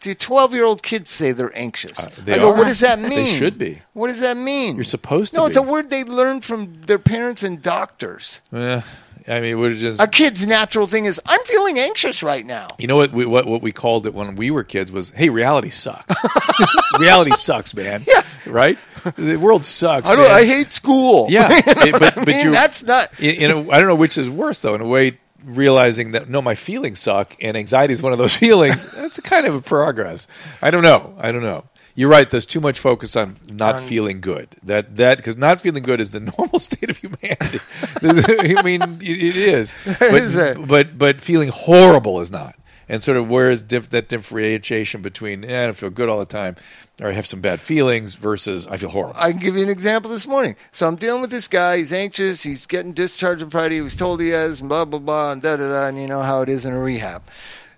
Do twelve-year-old kids say they're anxious? Uh, they I go, are. what does that mean? They should be. What does that mean? You're supposed to No, be. it's a word they learned from their parents and doctors. Eh, I mean, would just A kid's natural thing is, I'm feeling anxious right now. you know what we what what we called it when we were kids was, hey, reality sucks. reality sucks, man. Yeah. right. The world sucks. I. I hate school. Yeah, it- but I but mean, you that's not. in, in a, I don't know which is worse though. In a way, realizing that no, my feelings suck, and anxiety is one of those feelings. that's a kind of a progress. I don't know. I don't know. You're right. There's too much focus on not feeling good. That that because not feeling good is the normal state of humanity. I mean, it, it is. But, is that. but but feeling horrible is not. And sort of where is diff- that differentiation between eh, I don't feel good all the time, or I have some bad feelings versus I feel horrible. I can give you an example this morning. So I'm dealing with this guy. He's anxious. He's getting discharged on Friday. He was told he has, and blah, blah, blah, and da, da, da. And you know how it is in a rehab.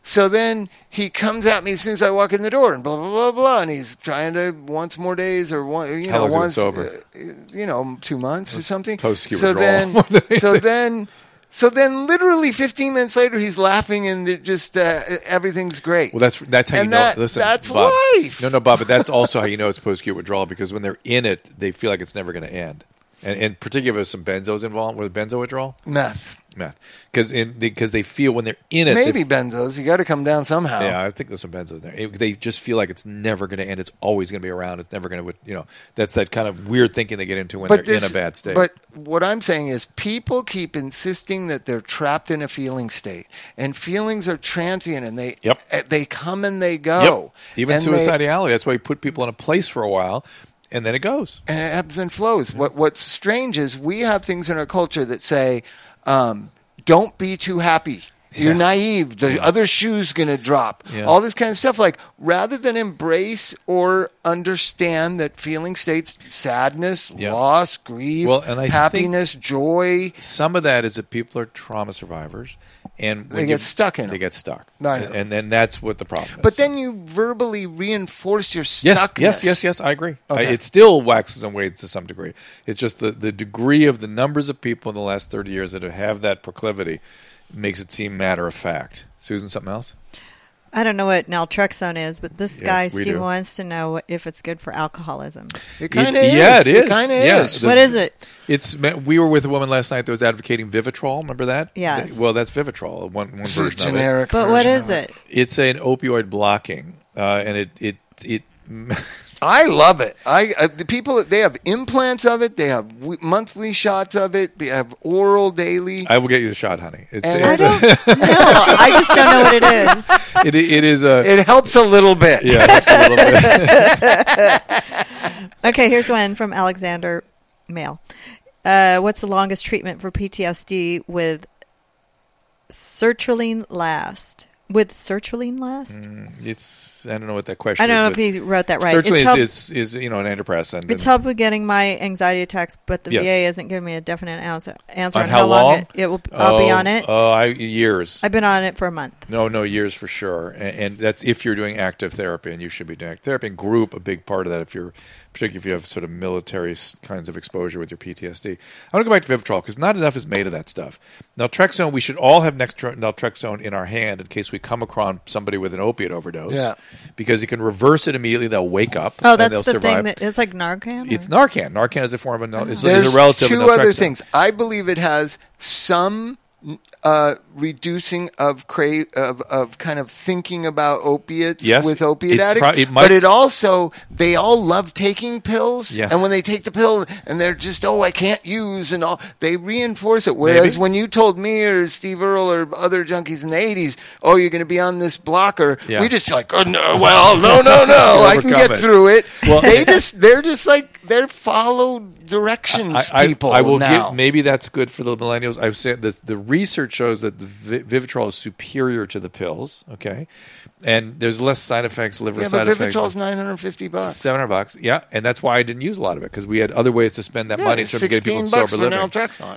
So then he comes at me as soon as I walk in the door, and blah, blah, blah, blah. And he's trying to once more days or one, you How know, long's he been once, uh, you know, two months or something. Post-acute so withdrawal. then, so then So then, literally 15 minutes later, he's laughing and just uh, everything's great. Well, that's that's how you And know. listen, that's Bob, life. No, no, Bob, but that's also how you know it's post-acute withdrawal because when they're in it, they feel like it's never going to end. And, and particularly if some benzos involved with benzo withdrawal, meth. Meth, because because they feel when they're in it, they Maybe benzos. You got to come down somehow. Yeah, I think there's some benzos there. It- they just feel like it's never going to end. It's always going to be around. It's never going to, you know, that's that kind of weird thinking they get into when they're in a bad state. But what I'm saying is, people keep insisting that they're trapped in a feeling state, and feelings are transient, and they Yep. eh, they come and they yep. go. even And they- suicidality. That's why you put people in a place for a while, and then it goes. and it ebbs and flows. What What's strange is we have things in our culture that say, um, "Don't be too happy." You're Yeah. naive. The other shoe's going to drop. Yeah. All this kind of stuff. Like rather than embrace or understand that feeling states, sadness, Yeah. loss, grief, Well, and I happiness, joy. Some of that is that people are trauma survivors, and They get stuck in They them. get stuck, know. and, and then that's what the problem is. But then you verbally reinforce your stuckness. yes, yes, yes. yes I agree. I, it still waxes and wanes to some degree. It's just the, the degree of the numbers of people in the last 30 years that have that proclivity makes it seem matter of fact. Susan, something else? I don't know what naltrexone is, but this Yes, guy Steve do. wants to know if it's good for alcoholism. It kind of It- is. yeah, it is. kind of Yeah, is. The- what is it? It's we were with a woman last night that was advocating Vivitrol. Remember that? Yes. Th- Well, that's Vivitrol. One, one It's a version of it. generic. But what is version it? It's an opioid blocking, uh, and it it it. I love it. I uh, the people they have implants of it. They have w- monthly shots of it. They have oral daily. I will get you the shot, honey. It's, And I it's don't know. I just don't know what it is. it, it is a it helps a little bit. yeah. It's a little bit. Okay, here's one from Alexander Mail. Uh, what's the longest treatment for PTSD with sertraline last? With sertraline last? Mm, it's I don't know what that question. I don't is, know if he wrote that right. Sertraline It's is, is, is you know an antidepressant. it's helped with getting my anxiety attacks, but the Yes. VA isn't giving me a definite answer, answer on on how, long, long? it, it will. I'll be Oh, on it. Oh, I, years. I've been on it for a month. No, no, years for sure. And, and that's if you're doing active therapy, and you should be doing active therapy. And group, a big part of that. If you're, particularly if you have sort of military kinds of exposure with your PTSD. I want to go back to Vivitrol because not enough is made of that stuff. Naltrexone, we should all have next naltrexone in our hand in case we come across somebody with an opiate overdose. Yeah. because you can reverse it immediately. They'll wake up. Oh, and that's they'll the survive. thing. That, it's like Narcan. It's Narcan. Narcan is a form of. Is, There's is a relative two of other things. I believe it has some uh, reducing of cra- of of kind of thinking about opiates Yes. with opiate It addicts, pro- it might- but it also they all love taking pills, Yeah. and when they take the pill and they're just oh I can't use and all they reinforce it. Whereas Maybe. when you told me or Steve Earle or other junkies in the '80s, oh you're going to be on this blocker, Yeah. we just like oh no, well no no no I can get it. through it. Well- they just they're just like they're followed directions I, I- people I will now. give, maybe that's good for the millennials. I've said that the research shows that the Vi- Vivitrol is superior to the pills. Okay, and there's less side effects, liver yeah, side but effects. Vivitrol's nine hundred fifty bucks. Seven hundred bucks, yeah, and that's why I didn't use a lot of it because we had other ways to spend that Yeah, money in terms of getting people sober living.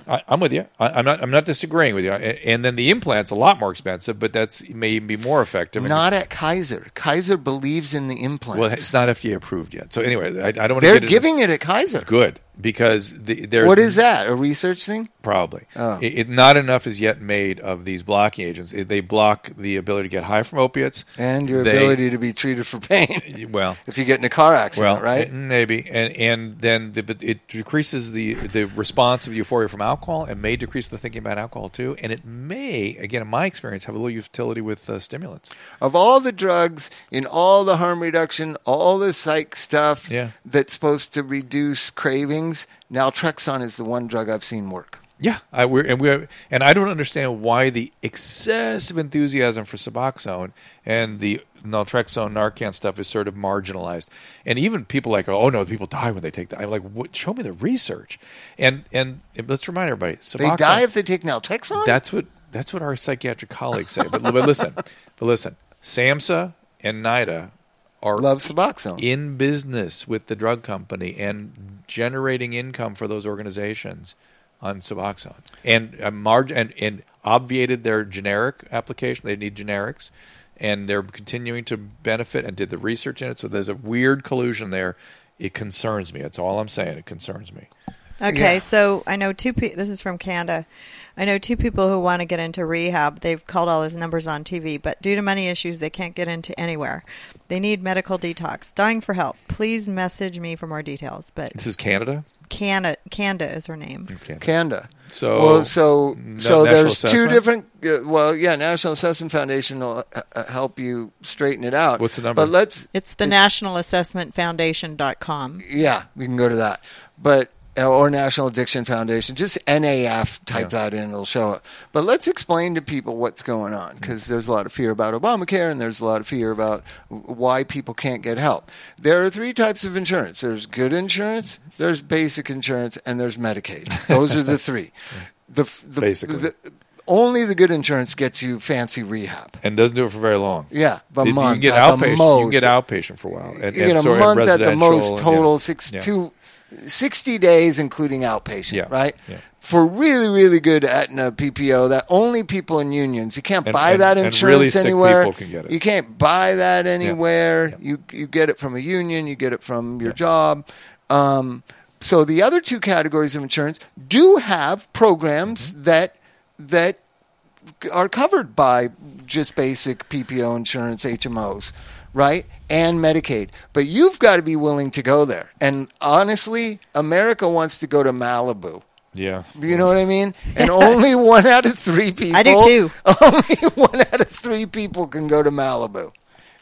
I, I'm with you. I, I'm not. I'm not disagreeing with you. And, and then the implant's a lot more expensive, but that's may even be more effective. Not at Kaiser. Kaiser believes in the implant. well, it's not FDA approved yet. So anyway, I, I don't want to They're giving it at Kaiser. good because the, there's What is that? A research thing? Probably. Oh. It, it- not enough is yet made of these blocking agents. It, they block the ability to get high from opiates And your They- ability to be treated for pain Well, if you get in a car accident, well, right? Maybe, and and then the, but it decreases the the response of euphoria from alcohol, and may decrease the thinking about alcohol too. And it may, again, in my experience, have a little utility with uh, stimulants. of all the drugs in all the harm reduction, all the psych stuff Yeah. that's supposed to reduce cravings, naltrexone is the one drug I've seen work. Yeah, I, we're, and we and I don't understand why the excessive enthusiasm for Suboxone and the naltrexone, Narcan stuff is sort of marginalized. And even people like, oh no, people die when they take that. I'm like, what, show me the research. And and let's remind everybody, They die if they take naltrexone? that's what that's what our psychiatric colleagues say. But, but listen, but listen, SAMHSA and NIDA are Love Suboxone. in business with the drug company and generating income for those organizations on Suboxone and uh, marg- and, and obviated their generic application. They need generics, and they're continuing to benefit and did the research in it. So there's a weird collusion there. It concerns me. That's all I'm saying. It concerns me. Okay, Yeah. so I know two. Pe- this is from Canada. I know two people who want to get into rehab. They've called all those numbers on TV, but due to money issues, they can't get into anywhere. They need medical detox. Dying for help. Please message me for more details. But This is Canada. Canada, Canda is her name. Okay. Kanda. So well, so no- so National there's two different. Uh, well, yeah, National Assessment Foundation will uh, uh, help you straighten it out. What's the number? But let's It's the National Assessment Foundation.com. yeah, we can go to that. But or National Addiction Foundation, just NAF, type Yeah. that in, it'll show it. But let's explain to people what's going on because there's a lot of fear about Obamacare and there's a lot of fear about why people can't get help. There are three types of insurance there's good insurance, there's basic insurance, and there's Medicaid. Those are the three. The, the, Basically. the, only the good insurance gets you fancy rehab. and doesn't do it for very long. Yeah, but you month get outpatient. You most. can get outpatient for a while. And, you get a so- month at the most total yeah. six Yeah. two, 60 days including outpatient Yeah, right? Yeah. for really really good Aetna PPO that only people in unions you can't And- buy and- that insurance really anywhere. can you can't buy that anywhere. Yeah. you you get it from a union you get it from your job. Um, so the other two categories of insurance do have programs Mm-hmm. that that are covered by just basic PPO insurance, HMOs, right? And Medicaid. But you've got to be willing to go there. And honestly, America wants to go to Malibu. Yeah. You know what I mean? And only one out of three people. I do too. Only one out of three people can go to Malibu.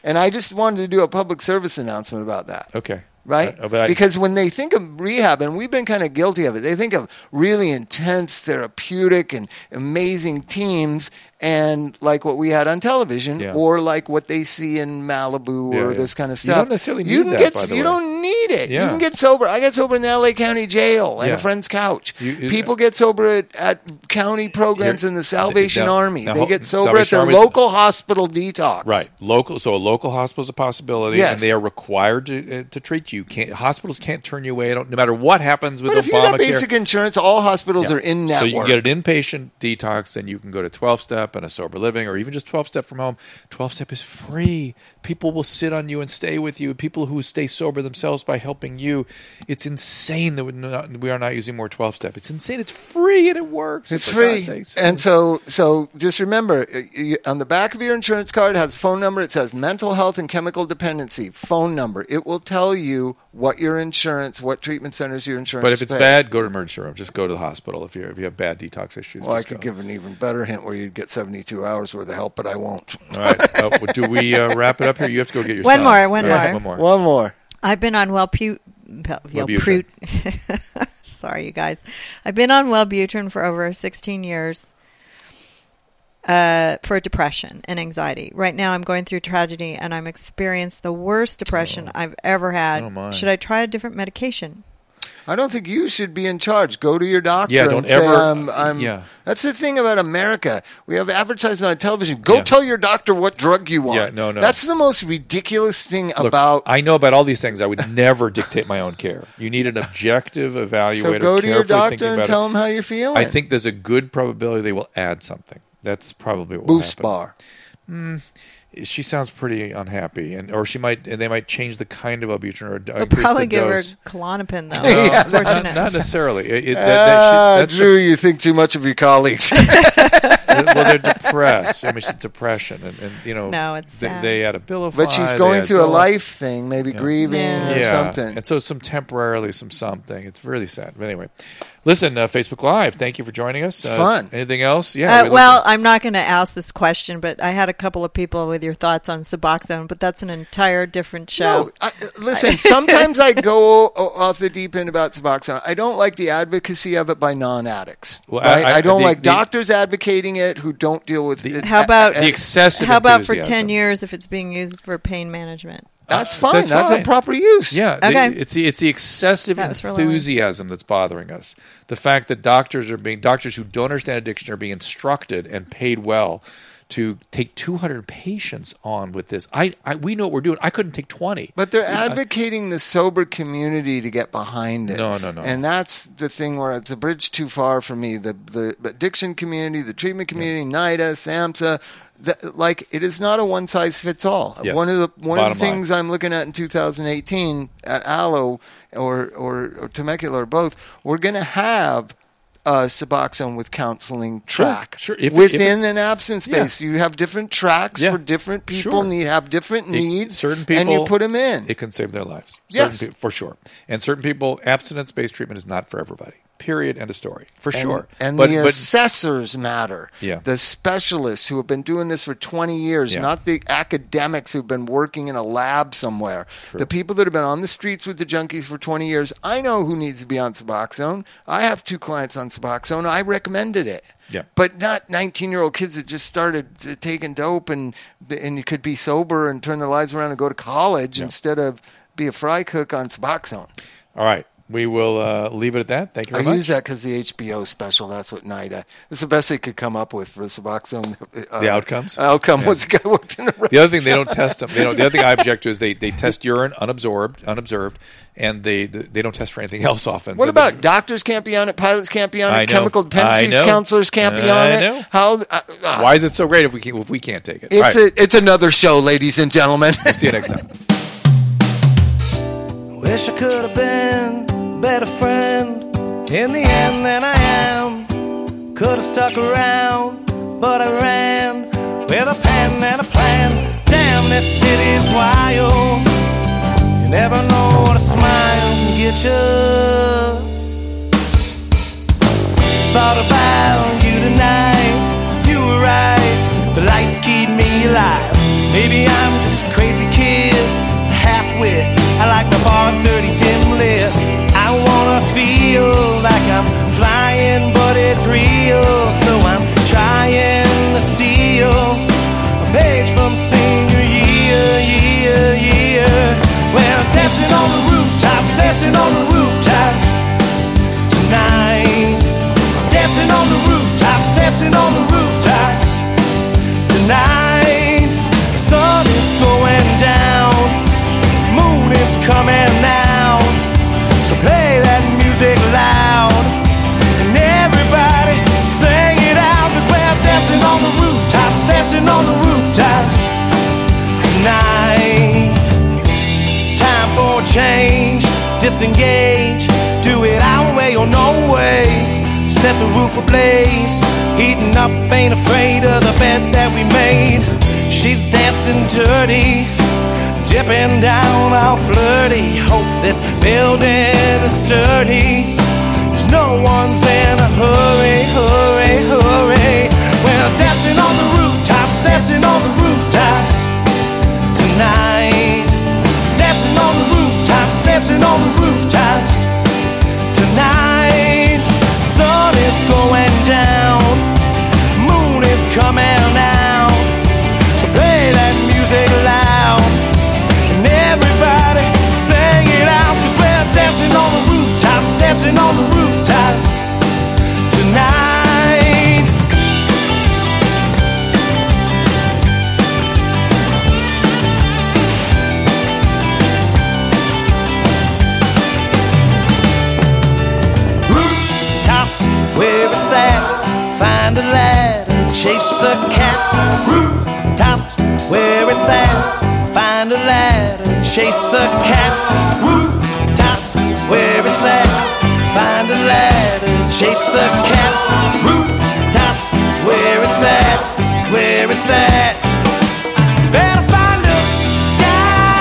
And I just wanted to do a public service announcement about that Okay. right? Uh, I- because when they think of rehab, and we've been kind of guilty of it, they think of really intense, therapeutic, and amazing teams, and like what we had on television, Yeah. or like what they see in Malibu, Yeah, or yeah. this kind of stuff. You don't necessarily You need can that, get, by the you way. don't need it. You can get sober. I got sober in the L.A. County Jail and a friend's couch. You- you- People get sober at, at county programs in the Salvation now- Army. now they get sober Salvation at their Army's- local hospital detox. Right, local. So a local hospital is a possibility, Yes. and they are required to uh, to treat you. Can't, hospitals can't turn you away. No matter what happens with But if you got basic insurance, all hospitals are in network. So you get an inpatient detox, then you can go to 12 step and a sober living, or even just 12 step from home. 12 step is free. People will sit on you and stay with you. People who stay sober themselves by helping you. It's insane that we, are not using more 12 step. It's insane. It's free and it works. It's For free, and so so just remember, uh, on the back of your insurance card has a phone number. It says mental health and chemical dependency phone number. It will tell you what your insurance, what treatment centers your insurance. but if it's pays. bad, go to emergency room. Just go to the hospital if you if you have bad detox issues. well, I could go. give an even better hint where you'd get seventy two hours worth of help, but I won't. All right. Uh, do we uh, wrap it up here? You have to go get your One son. more, one All right, more. One more. One more. I've been on Wellpu- Wellbutrin. Wellbutrin. Sorry, you guys. I've been on Wellbutrin for over 16 years uh, for depression and anxiety. Right now, I'm going through tragedy and I'm experienced the worst depression I've ever had. Oh, my. Should I try a different medication? I don't think you should be in charge. Go to your doctor. Yeah, don't say, ever- I'm, I'm, yeah. That's the thing about America. We have advertising on television. Go Yeah. tell your doctor what drug you want. Yeah, no, no. That's the most ridiculous thing Look, about. I know about all these things. I would never dictate my own care. You need an objective evaluator. so go to your doctor and tell it. him how you're feeling. I think there's a good probability they will add something. That's probably what will Boost happen. bar. Hmm. She sounds pretty unhappy, and or she might, and they might change the kind of Wellbutrin or They'll increase probably the give her dose. Klonopin, though. Yeah, not, not necessarily. It, it, that, Ah, that she, that's Drew, you think too much of your colleagues. well, they're depressed. I mean, it's depression, and, and you know, No, it's they, sad. they add a bill of but she's going through a life thing, maybe grieving Yeah. or yeah, something. and so some temporarily some something. It's really sad. But anyway, listen, uh, Facebook Live. Thank you for joining us. Uh, Fun. Anything else? Yeah. Uh, we'd well, to- I'm not going to ask this question, but I had a couple of people with your thoughts on Suboxone, but that's an entire different show. No, I, listen. Sometimes I go off the deep end about Suboxone. I don't like the advocacy of it by non-addicts. Well, I- right? I- I, don't the- like the- doctors advocating it who don't deal with it. How about- the excessive. How about for 10 years if it's being used for pain management? That's fine. that's That's, fine. a proper use. Yeah, the- Okay. it's the it's the excessive That was for enthusiasm that's bothering us. The fact that doctors are being doctors who don't understand addiction are being instructed and paid well to take 200 patients on with this. I, I we know what we're doing. I couldn't take 20. But they're advocating the sober community to get behind it. No, no, no. And that's the thing where it's a bridge too far for me. The the addiction community, the treatment community, NIDA, SAMHSA, the, like it is not a one size fits all. Yes. One of the one Bottom of the things I'm looking at in 2018 at Alo or or, or Temecula or both, we're going to have uh, Suboxone with counseling track. sure. If- if Within it's- an absence Yeah. space, you have different tracks Yeah, for different people. sure. Need have different It- needs. certain people, and you put them in. It can save their lives. Yes. For sure. And certain people, abstinence-based treatment is not for everybody. Period. End of story. For And- sure. And but, the but assessors matter. Yeah. The specialists who have been doing this for 20 years, Yeah. not the academics who've been working in a lab somewhere. The people that have been on the streets with the junkies for 20 years, I know who needs to be on Suboxone. I have two clients on Suboxone. I recommended it. Yeah. But not 19 year old kids that just started uh, taking dope and and you could be sober and turn their lives around and go to college instead of be a fry cook on Suboxone. all right. We will uh, leave it at that. Thank you I very much. use that because the HBO special. That's what NIDA. Uh, it's the best they could come up with for the Suboxone. Uh, The outcomes? Outcome was the guy worked in a The other thing they don't test them. They don't. The other thing I object to is they, they test urine unabsorbed, unobserved, and they they don't test for anything else often. What So about there's- doctors can't be on it, pilots can't be on I it, know. chemical dependencies counselors can't be I on it? know. How? Uh, uh, Why is it so great if we can, if we can't take it? It's All right. a, it's another show, ladies and gentlemen. See you next time. Wish I could have been a better friend in the end than I am. Could have stuck around, but I ran with a pen and a plan. Damn, this city's roof ablaze, heating up, ain't afraid of the bed that we made. She's dancing dirty, dipping down all flirty. Hope this building is sturdy. Cause no one's in a hurry, hurry, hurry. We're dancing on the rooftops, dancing on the rooftops tonight. Dancing on the rooftops, dancing on the rooftops dancing on the rooftops tonight. rooftops where it's at. Find a ladder, chase a cat. Rooftops where it's at. Find a ladder, chase a cat. Rooftops where it's at. Ladder, chase a cat. Rooftops where it's at. Where it's at. Better find a skyline.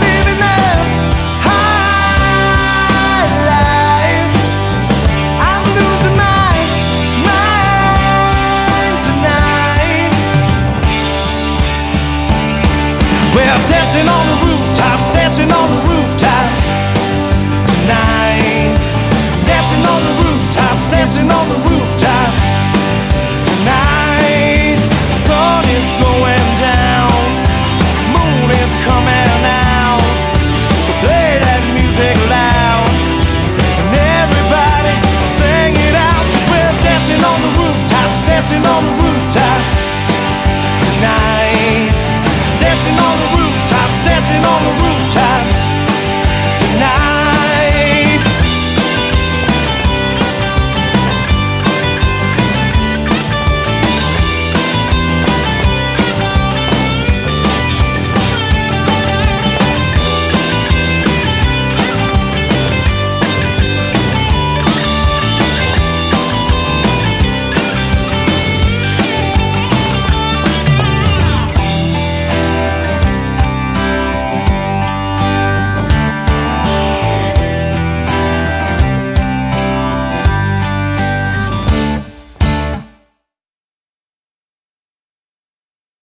Living high life. I'm losing my mind tonight. Dancing on the rooftops, dancing on the rooftops